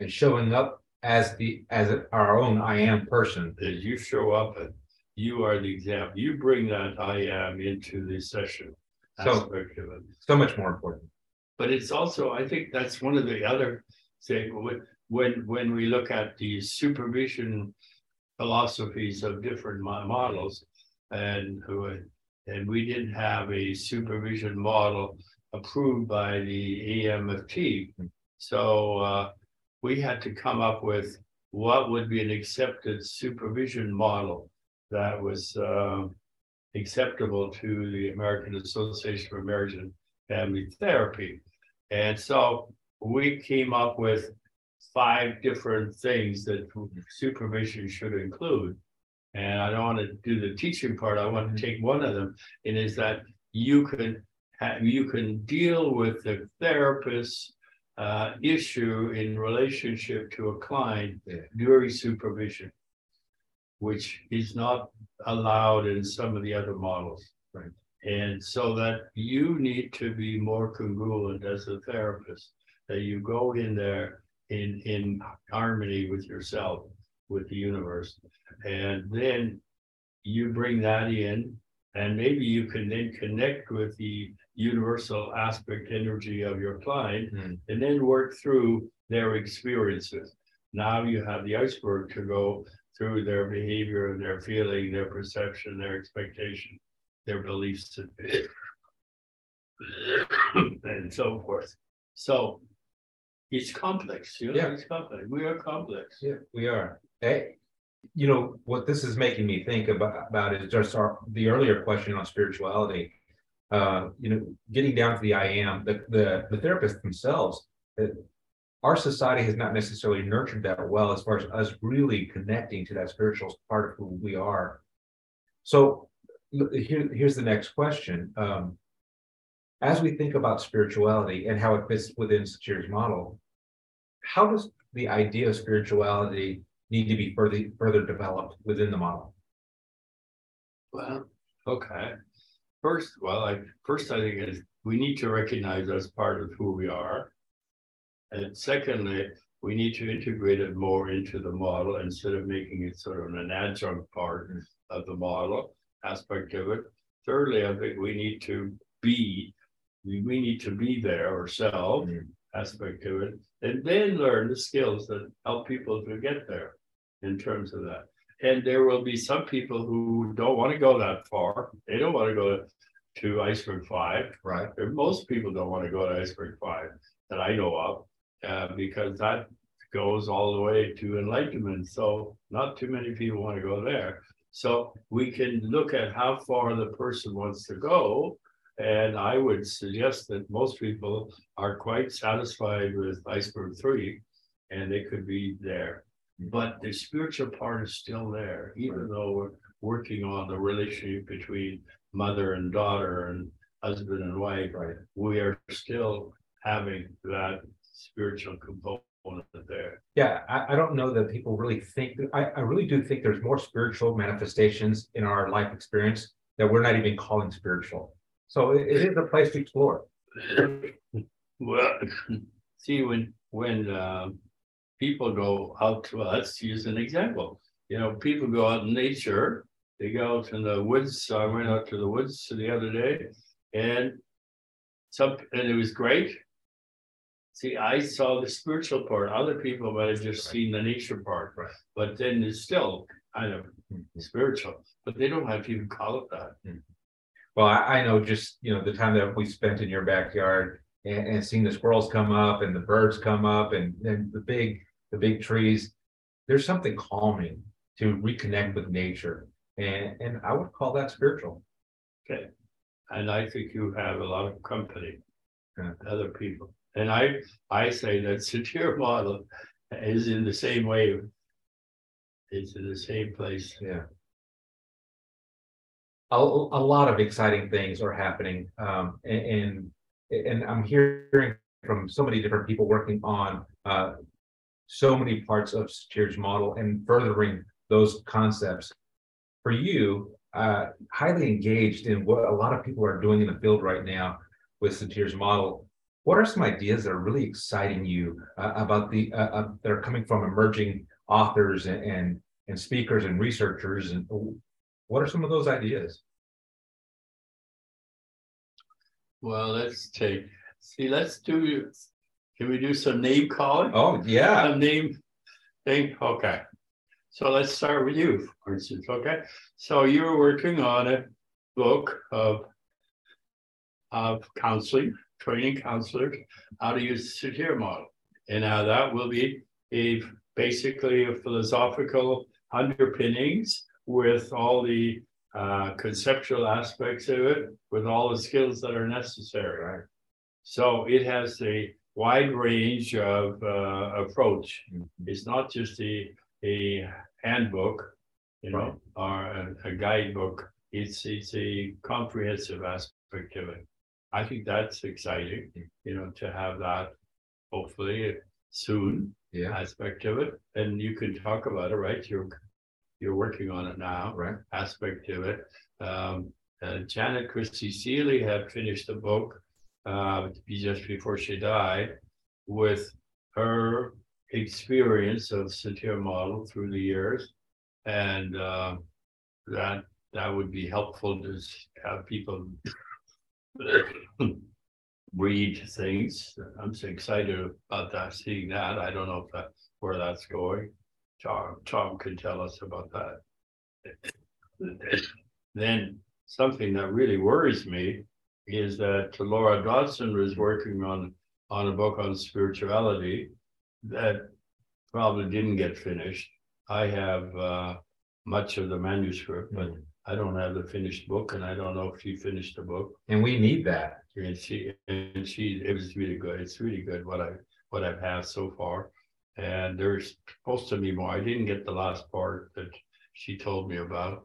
S1: And showing up as the as our own I am person.
S2: As you show up and you are the example. You bring that I am into the session
S1: so, So much more important.
S2: But it's also, I think that's one of the other things when when we look at the supervision philosophies of different models, and and we didn't have a supervision model approved by the AAMFT, so uh, we had to come up with what would be an accepted supervision model that was uh, acceptable to the American Association for Marriage and Family Therapy. And so we came up with five different things that supervision should include. And I don't want to do the teaching part. I want to take one of them, and is that you can you can deal with the therapist's uh, issue in relationship to a client yeah. during supervision which is not allowed in some of the other models. Right. And so that you need to be more congruent as a therapist, that you go in there in, in harmony with yourself, with the universe. And then you bring that in, and maybe you can then connect with the universal aspect energy of your client mm. and then work through their experiences. Now you have the iceberg to go through their behavior, their feeling, their perception, their expectation, their beliefs, and so forth. So it's complex. You know, yeah. it's complex. We are complex.
S1: Yeah, we are. Hey, you know what this is making me think about about is just our the earlier question on spirituality. Uh, you know, getting down to the I am, the the, the therapists themselves, our society has not necessarily nurtured that well as far as us really connecting to that spiritual part of who we are. So here, here's the next question. Um, as we think about spirituality and how it fits within Satir's model, how does the idea of spirituality need to be further further developed within the model?
S2: Well, okay. First, well, I first I think is we need to recognize as part of who we are and secondly, we need to integrate it more into the model instead of making it sort of an adjunct part of the model aspect of it. Thirdly, I think we need to be, we, need to be there ourselves mm-hmm. aspect of it, and then learn the skills that help people to get there in terms of that. And there will be some people who don't want to go that far. They don't want to go to Iceberg Five.
S1: Right.
S2: Most people don't want to go to Iceberg Five that I know of, uh, because that goes all the way to enlightenment. So not too many people want to go there. So we can look at how far the person wants to go. And I would suggest that most people are quite satisfied with iceberg three and they could be there. But the spiritual part is still there, even though we're working on the relationship between mother and daughter and husband and wife.
S1: Right.
S2: We are still having that spiritual component there.
S1: Yeah, I, I don't know that people really think, I, I really do think there's more spiritual manifestations in our life experience that we're not even calling spiritual. So it, it is a place to explore.
S2: Well, see, when, when, um, people go out to, let's use an example. You know, people go out in nature, they go out in the woods. I went out to the woods the other day and some, and it was great. See, I saw the spiritual part. Other people might have just seen the nature part,
S1: Right.
S2: but then it's still kind of
S1: Mm-hmm.
S2: spiritual, but they don't have to even call it that.
S1: Well, I, I know just, you know, the time that we spent in your backyard and, and seeing the squirrels come up and the birds come up and then the big, the big trees. There's something calming to reconnect with nature. And, and I would call that spiritual.
S2: Okay. And I think you have a lot of company.
S1: Yeah.
S2: Other people. And I, I say that Satir model is in the same way. It's in the same place.
S1: Yeah. A, a lot of exciting things are happening, um, and, and, and I'm hearing from so many different people working on, uh. So many parts of Satir's model and furthering those concepts. For you, uh, highly engaged in what a lot of people are doing in the field right now with Satir's model. What are some ideas that are really exciting you, uh, about the, uh, uh, that are coming from emerging authors and, and and speakers and researchers and what are some of those ideas?
S2: Well, let's take, see, let's do, can we do some name calling?
S1: Oh, yeah.
S2: A name thing, okay. So let's start with you, for instance, okay? So you're working on a book of of counseling, training counselors, how to use the Satir model. And how that will be a basically a philosophical underpinnings with all the uh, conceptual aspects of it, with all the skills that are necessary.
S1: Right.
S2: So it has a wide range of uh, approach.
S1: Mhm.
S2: It's not just a, a handbook, you know, or a, a guidebook. It's, it's a comprehensive aspect of it. I think that's exciting, you know, to have that hopefully soon
S1: Yeah,
S2: aspect of it. And you can talk about it, right? You're, you're working on it now
S1: right.
S2: aspect of it. Um, uh, Janet Christie Seeley had finished a book uh, just before she died with her experience of Satir model through the years. And uh, that that would be helpful to have people read things. I'm so excited about that, seeing that. I don't know if that where that's going. Tom, Tom can tell us about that. Then something that really worries me is that Laura Dodson was working on, on a book on spirituality that probably didn't get finished. I have, uh, much of the manuscript, but I don't have the finished book and I don't know if she finished the book.
S1: And we need that.
S2: And she, and she, it was really good. It's really good what I, what I've had so far. And there's supposed to be more. I didn't get the last part that she told me about.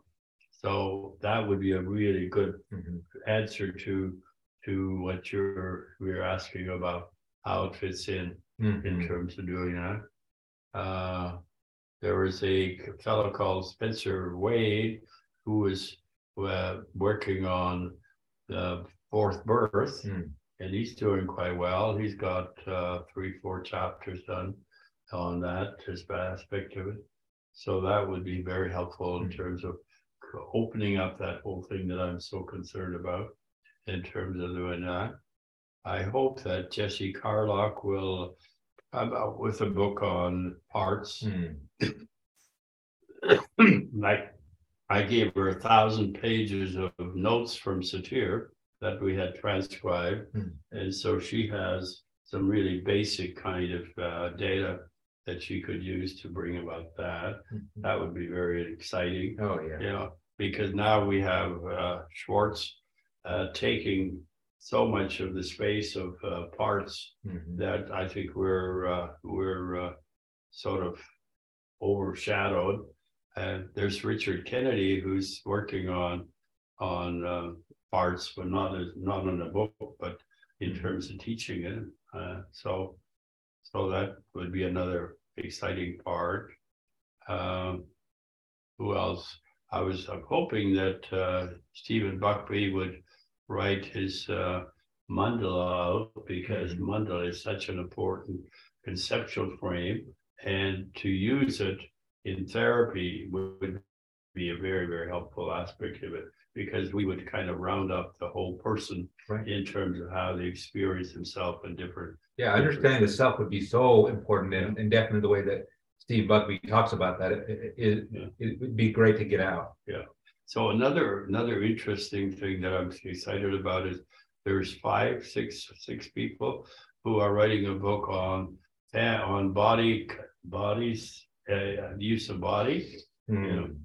S2: So that would be a really good
S1: Mhm.
S2: answer to, to what you're, we're asking about, how it fits in, in
S1: Mhm.
S2: terms of doing that. Uh, there was a fellow called Spencer Wade who was uh, working on the fourth birth,
S1: Hmm.
S2: and he's doing quite well. He's got uh, three, four chapters done on that aspect of it. So that would be very helpful in
S1: Hmm.
S2: terms of opening up that whole thing that I'm so concerned about in terms of doing that. I hope that Jesse Carlock will come out with a book on parts
S1: Hmm.
S2: like I gave her a thousand pages of notes from Satir that we had transcribed.
S1: Hmm.
S2: And so she has some really basic kind of uh, data that she could use to bring about that. That would be very exciting,
S1: Oh, yeah.
S2: you know, because now we have uh, Schwartz uh, taking so much of the space of uh, parts
S1: Mhm.
S2: that I think we're, uh, we're, uh, sort of overshadowed. And there's Richard Kennedy who's working on, on, uh, parts, but not as, not in a book, but in
S1: Mhm.
S2: terms of teaching it. Uh, so, so that would be another exciting part. Um, who else? I was, I'm hoping that, uh, Stephen Buckby would write his, uh, mandala out because
S1: Mhm.
S2: mandala is such an important conceptual frame and to use it in therapy would be a very, very helpful aspect of it because we would kind of round up the whole person
S1: Right.
S2: in terms of how they experience themselves in different.
S1: Yeah, understanding the self would be so important and, and definitely the way that Steve Buckby talks about that, it, it,
S2: Yeah.
S1: it would be great to get out. Yeah.
S2: So another, another interesting thing that I'm excited about is there's five, six, six people who are writing a book on, eh, on body, bodies, uh, use of body. Yeah. You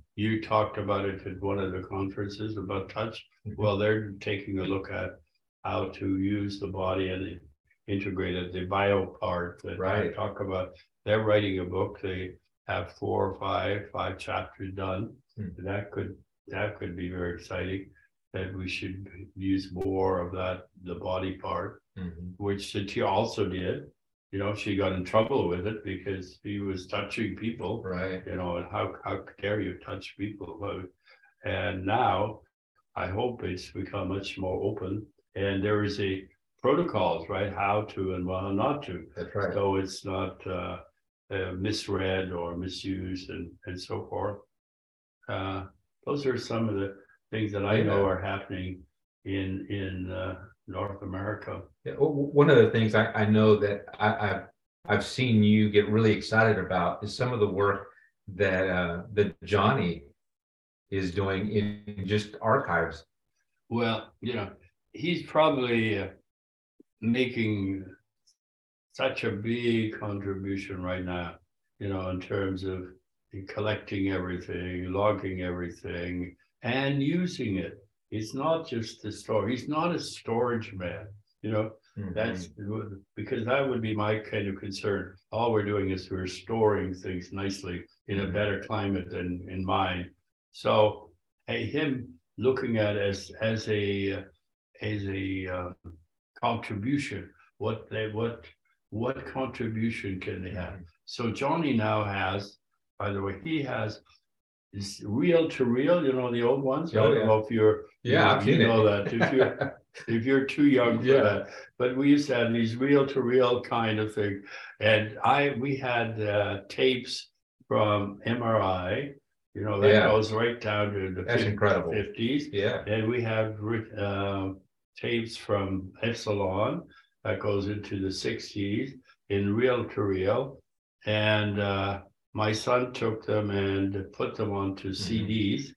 S2: talked about it at one of the conferences about touch.
S1: Mhm.
S2: Well, they're taking a look at how to use the body and integrate it, the bio part that I
S1: Right.
S2: talk about. They're writing a book. They have four or five, five chapters done.
S1: Hmm.
S2: That could, that could be very exciting. That we should use more of that, the body part,
S1: Mhm.
S2: which Satir also did. You know, she got in trouble with it because he was touching people
S1: Right.
S2: you know, and how, how dare you touch people? And now I hope it's become much more open and there is a protocols, right? How to and how not to.
S1: That's right.
S2: So it's not uh, uh, misread or misused and, and so forth. Uh, those are some of the things that I know are happening in, in uh, North America.
S1: Yeah, one of the things I, I know that I, I've, I've seen you get really excited about is some of the work that, uh, that Johnny is doing in just archives.
S2: Well, you know, he's probably uh, making such a big contribution right now, you know, in terms of collecting everything, logging everything, and using it. It's not just the store. He's not a storage man, you know. That's because that would be my kind of concern. All we're doing is we're storing things nicely in a
S1: Mhm.
S2: better climate than in mine. So, hey, him looking at as as a as a uh, contribution, what they what what contribution can they have? So Johnny now has, by the way, he has is reel to reel, You know the old ones. I
S1: Oh,
S2: don't
S1: yeah.
S2: know if you're
S1: Yeah, I've
S2: you know that if you're if you're too young for
S1: Yeah.
S2: that. But we used to have these reel to reel kind of thing. And I we had uh, tapes from MRI, you know, that
S1: Yeah.
S2: goes right down to the
S1: That's incredible.
S2: 50s.
S1: Yeah,
S2: And we have uh, tapes from Esalen that goes into the 60s in reel to reel. And uh, my son took them and put them onto CDs.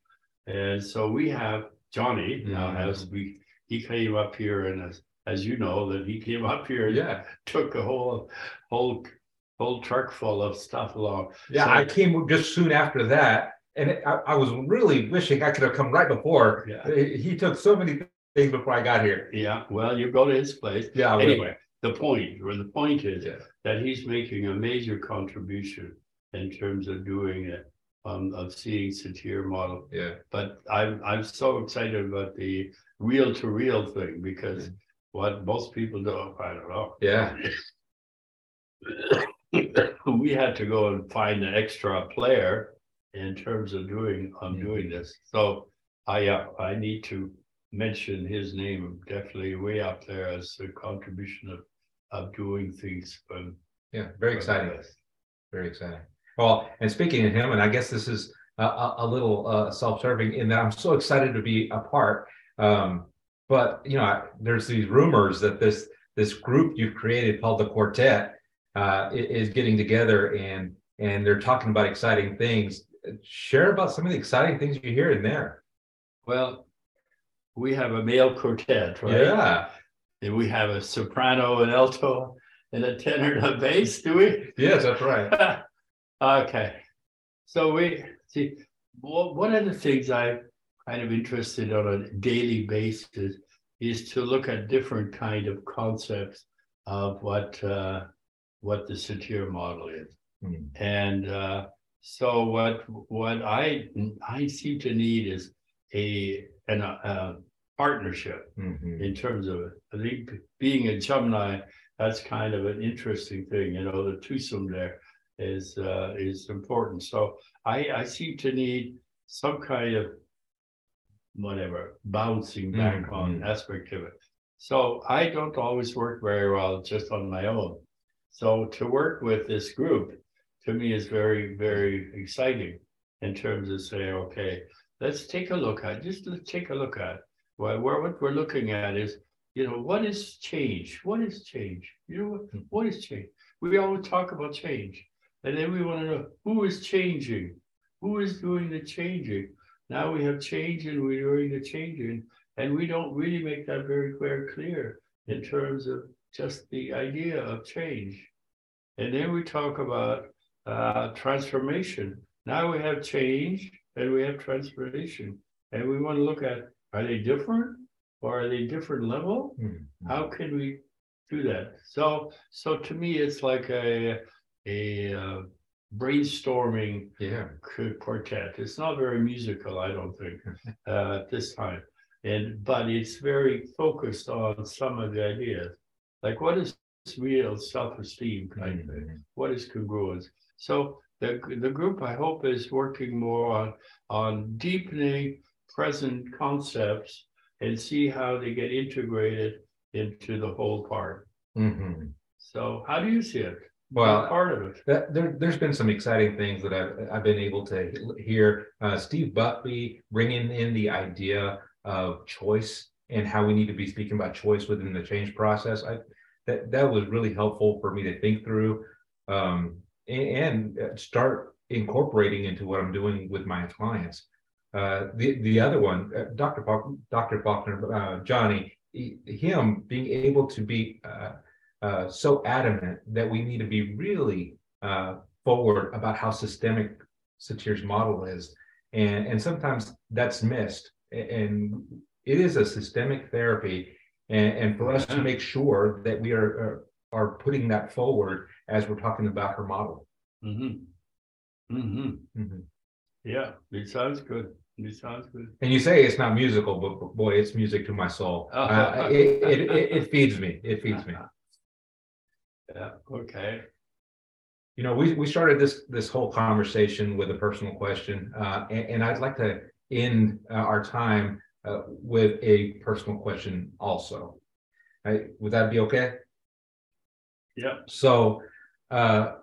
S2: And so we have Johnny now
S1: Mhm.
S2: has we he came up here and as as you know that he came up here and
S1: yeah,
S2: took a whole whole whole truck full of stuff along.
S1: yeah.
S2: So-
S1: I came just soon after that, and it- I, I was really wishing I could have come right before.
S2: Yeah.
S1: He took so many things before I got here.
S2: Yeah, well, you go to his place.
S1: Yeah.
S2: Anyway, the point, or the point is
S1: Yeah.
S2: that he's making a major contribution in terms of doing it, um, of seeing Satir model.
S1: Yeah.
S2: But I'm, I'm so excited about the reel to reel thing because what most people don't I don't know.
S1: Yeah.
S2: We had to go and find an extra player in terms of doing, of
S1: Mhm.
S2: doing this. So I, uh, I need to mention his name definitely way up there as a contribution of, of doing things. um,
S1: Yeah. Very exciting. Very exciting. Well, and speaking of him, and I guess this is a, a, little uh, self-serving in that I'm so excited to be a part. Um, but you know, I, there's these rumors that this this group you've created called the Quartet uh, is getting together and and they're talking about exciting things. share about some of the exciting things you hear in there.
S2: Well, we have a male quartet, right?
S1: Yeah.
S2: And we have a soprano, an alto, and a tenor and a bass, do we?
S1: Yes, that's right.
S2: okay. So we see one of the things I'm kind of interested on a daily basis is to look at different kind of concepts of what uh, what the satir model is. Mm. And uh, so what what I I seem to need is a an, a partnership mm-hmm. in terms of. I think being a Gemini, that's kind of an interesting thing. You know, the twosome there is uh, is important. So I I seem to need some kind of whatever bouncing back mm-hmm. on aspect of it. So I don't always work very well just on my own. So to work with this group to me is very, very exciting in terms of saying, okay, let's take a look at just let's take a look at well, where what we're looking at is, you know, what is change? What is change? You know, what, hmm. what is change? We always talk about change. And then we want to know who is changing? Who is doing the changing? Now we have change and we're doing the changing. And we don't really make that very, very clear in terms of just the idea of change. And then we talk about uh, transformation. Now we have change and we have transformation. And we want to look at are they different or are they different level? Mm-hmm. How can we do that? So so to me it's like a a uh, brainstorming
S1: yeah.
S2: quartet. It's not very musical, I don't think, uh, at this time. And but it's very focused on some of the ideas, like what is real self-esteem kind mm-hmm. of thing. What is congruence? So the the group I hope is working more on on deepening present concepts and see how they get integrated into the whole part. Mm-hmm. So how do you see it?
S1: Well,
S2: part of it.
S1: That, there, has been some exciting things that I've, I've been able to hear. Uh, Steve Buckley bringing in the idea of choice and how we need to be speaking about choice within the change process. I that that was really helpful for me to think through um, and, and start incorporating into what I'm doing with my clients. Uh, the the other one, uh, Dr. Faulkner, Dr. Faulkner, uh, Johnny, he, him being able to be uh, uh, so adamant that we need to be really forward about how systemic Satir's model is, and and sometimes that's missed, and it is a systemic therapy, and, and for us to make sure that we are, are are putting that forward as we're talking about her model.
S2: Mm-hmm. Mm-hmm. Mm-hmm. Yeah, it sounds good. It sounds good.
S1: And you say it's not musical, but boy, it's music to my soul. Oh. Uh, it, it, it, it feeds me. It feeds me.
S2: Yeah. Okay.
S1: You know, we, we started this this whole conversation with a personal question, uh, and, and, I'd like to end uh, our time uh, with a personal question also. Right? Would that be okay?
S2: Yeah.
S1: So, uh,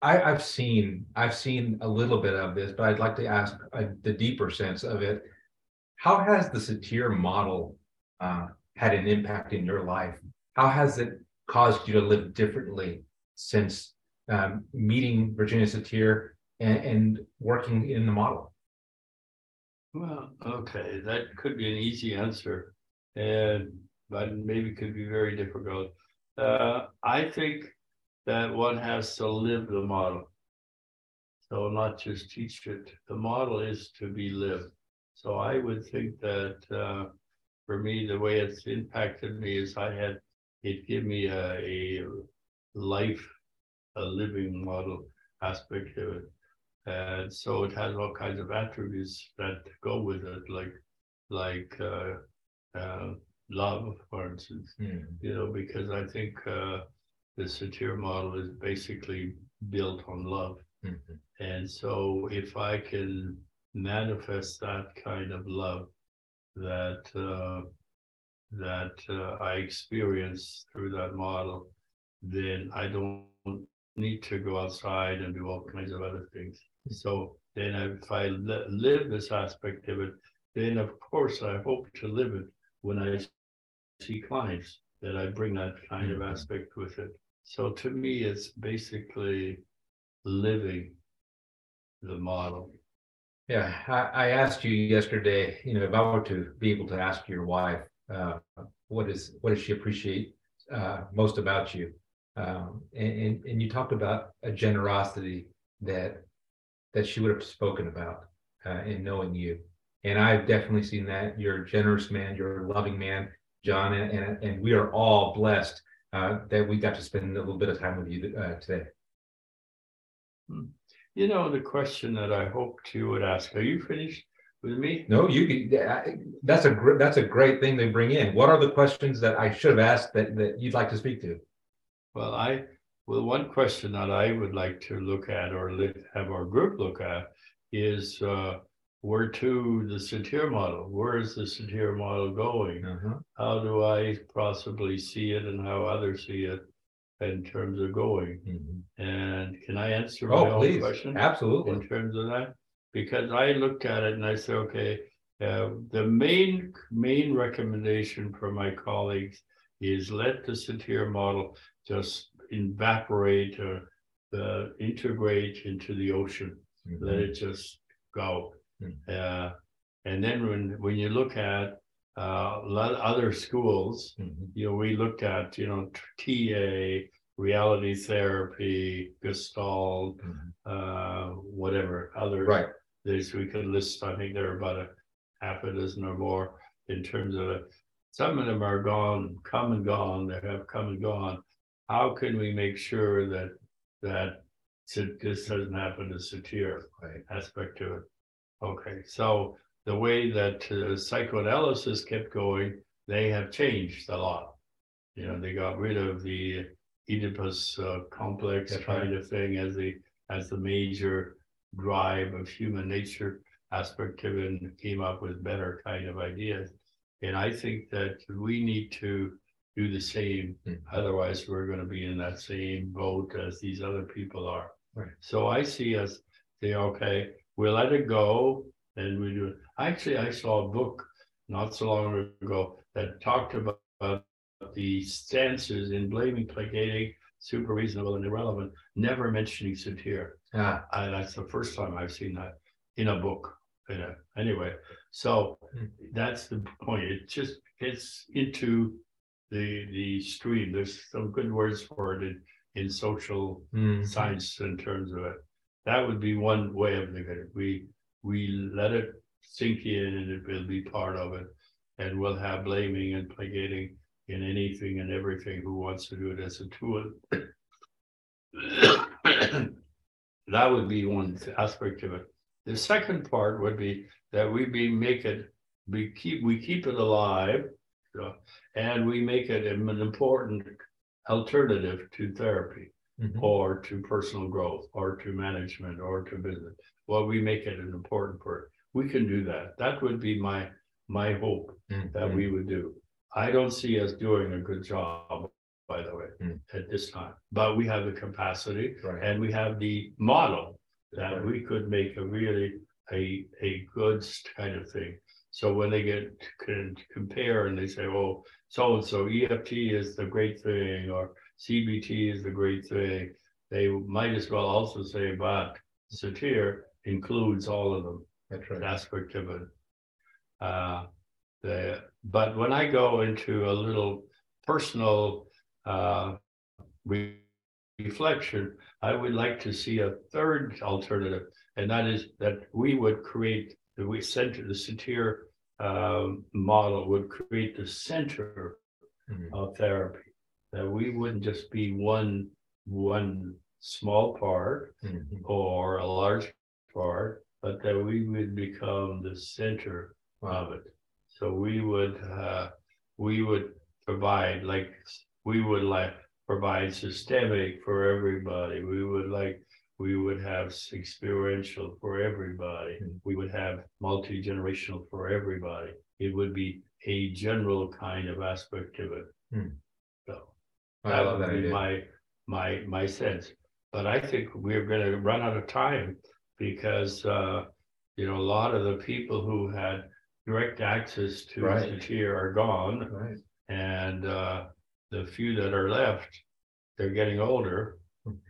S1: I, have seen I've seen a little bit of this, but I'd like to ask uh, the deeper sense of it. How has the satir model uh, had an impact in your life? How has it caused you to live differently since um, meeting Virginia Satir and, and working in the model?
S2: Well, okay, that could be an easy answer, and but maybe could be very difficult. Uh, I think that one has to live the model. So not just teach it. The model is to be lived. So I would think that uh, for me, the way it's impacted me is I had it give me a, a life, a living model aspect of it. And so it has all kinds of attributes that go with it, like like uh, uh, love, for instance. Mm. You know, because I think uh, the satir model is basically built on love. Mm-hmm. And so if I can manifest that kind of love that uh, that uh, I experience through that model, then I don't need to go outside and do all kinds of other things. So then if I li- live this aspect of it, then of course I hope to live it when I see clients that I bring that kind mm-hmm. of aspect with it. So to me, it's basically living the model.
S1: Yeah, I, I asked you yesterday, you know, if I were to be able to ask your wife, uh, what is what does she appreciate uh, most about you? Um, and, and and you talked about a generosity that that she would have spoken about uh, in knowing you. And I've definitely seen that. You're a generous man. You're a loving man, John, and and, and we are all blessed uh, that we got to spend a little bit of time with you uh, today.
S2: Hmm. You know the question that I hoped you would ask. Are you finished with me?
S1: No, you. That's a great. That's a great thing they bring in. What are the questions that I should have asked that that you'd like to speak to?
S2: Well, I well one question that I would like to look at or have our group look at is uh, where to the satir model. Where is the satir model going? Uh-huh. How do I possibly see it, and how others see it? in terms of going. Mm-hmm. And can I answer my oh, own please. question?
S1: Absolutely.
S2: In terms of that, because I looked at it and I said, okay, uh, the main main recommendation for my colleagues is let the Satir model just evaporate or uh, integrate into the ocean. Mm-hmm. Let it just go. Mm-hmm. Uh, and then when when you look at uh, other schools, mm-hmm. you know, we looked at, you know, TA, reality therapy, Gestalt, mm-hmm. uh, whatever other.
S1: Right.
S2: There's we could list. I think there are about a half a dozen or more in terms of it. Some of them are gone, come and gone. They have come and gone. How can we make sure that that this doesn't happen to satir right. aspect to it? Okay, so the way that uh, psychoanalysis kept going, they have changed a lot. You know, they got rid of the Oedipus uh, complex That's kind right. of thing as the as the major drive of human nature aspect to it and came up with better kind of ideas. And I think that we need to do the same. Mm-hmm. Otherwise, we're going to be in that same boat as these other people are. Right. So I see us say, okay, we'll let it go and we do it. Actually, I saw a book not so long ago that talked about the stances in blaming, placating, super reasonable and irrelevant, never mentioning satir. Yeah. I, that's the first time I've seen that in a book. In a, anyway, so mm. that's the point. It just gets into the the stream. There's some good words for it in, in social mm. science in terms of it. That would be one way of looking at it. We we let it sink in and it will be part of it. And we'll have blaming and placating in anything and everything who wants to do it as a tool. That would be one aspect of it. The second part would be that we be make it we keep we keep it alive so, and we make it an important alternative to therapy mm-hmm. or to personal growth or to management or to business. Well, we make it an important part. We can do that. That would be my my hope mm-hmm. that we would do. I don't see us doing a good job, by the way, mm. at this time. But we have the capacity right. and we have the model that right. we could make a really a a good kind of thing. So when they get can compare and they say, "Oh, so and so EFT is the great thing," or CBT is the great thing, they might as well also say, "But Satir includes all of them."
S1: That's right.
S2: Aspect of it. Uh, the, but when I go into a little personal uh, re- reflection, I would like to see a third alternative, and that is that we would create the we center the satir um, model would create the center mm-hmm. of therapy. That we wouldn't just be one one small part mm-hmm. or a large part, but that we would become the center wow. of it. So we would uh, we would provide like we would like provide systemic for everybody. We would like we would have experiential for everybody. Mm-hmm. We would have multi generational for everybody. It would be a general kind of aspect of it. Mm. So that would that be idea. my my my sense. But I think we're going to run out of time because uh, you know a lot of the people who had direct access to right. Satir are gone.
S1: Right.
S2: And uh, the few that are left, they're getting older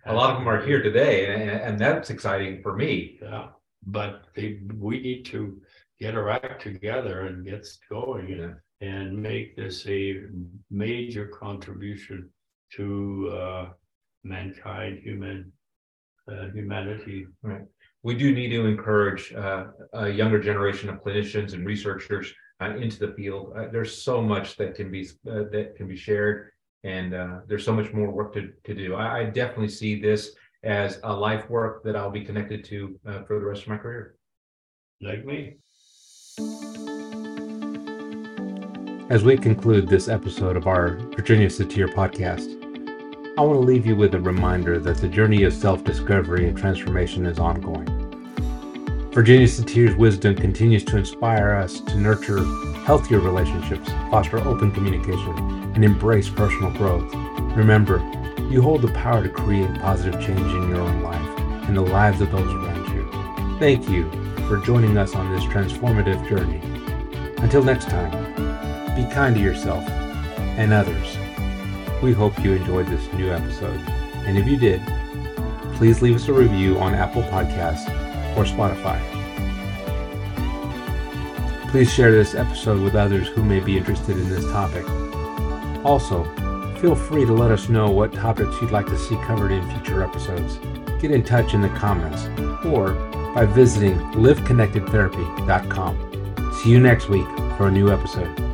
S1: A lot of them are here today, and, and that's exciting for me.
S2: Yeah, but they, we need to get our act together and get going
S1: Yeah.
S2: and make this a major contribution to uh, mankind, human, uh, humanity.
S1: we do need to encourage uh, a younger generation of clinicians and researchers uh, into the field. Uh, there's so much that can be uh, that can be shared, and uh, there's so much more work to, to do. I, I definitely see this as a life work that I'll be connected to uh, for the rest of my career.
S2: Like me.
S1: As we conclude this episode of our Virginia Satir podcast, I want to leave you with a reminder that the journey of self discovery and transformation is ongoing. Virginia Satir's wisdom continues to inspire us to nurture healthier relationships, foster open communication, and embrace personal growth. Remember, you hold the power to create positive change in your own life and the lives of those around you. Thank you for joining us on this transformative journey. Until next time, be kind to yourself and others. We hope you enjoyed this new episode. And if you did, please leave us a review on Apple Podcasts or Spotify. Please share this episode with others who may be interested in this topic. Also, feel free to let us know what topics you'd like to see covered in future episodes. Get in touch in the comments or by visiting liveconnectedtherapy.com. See you next week for a new episode.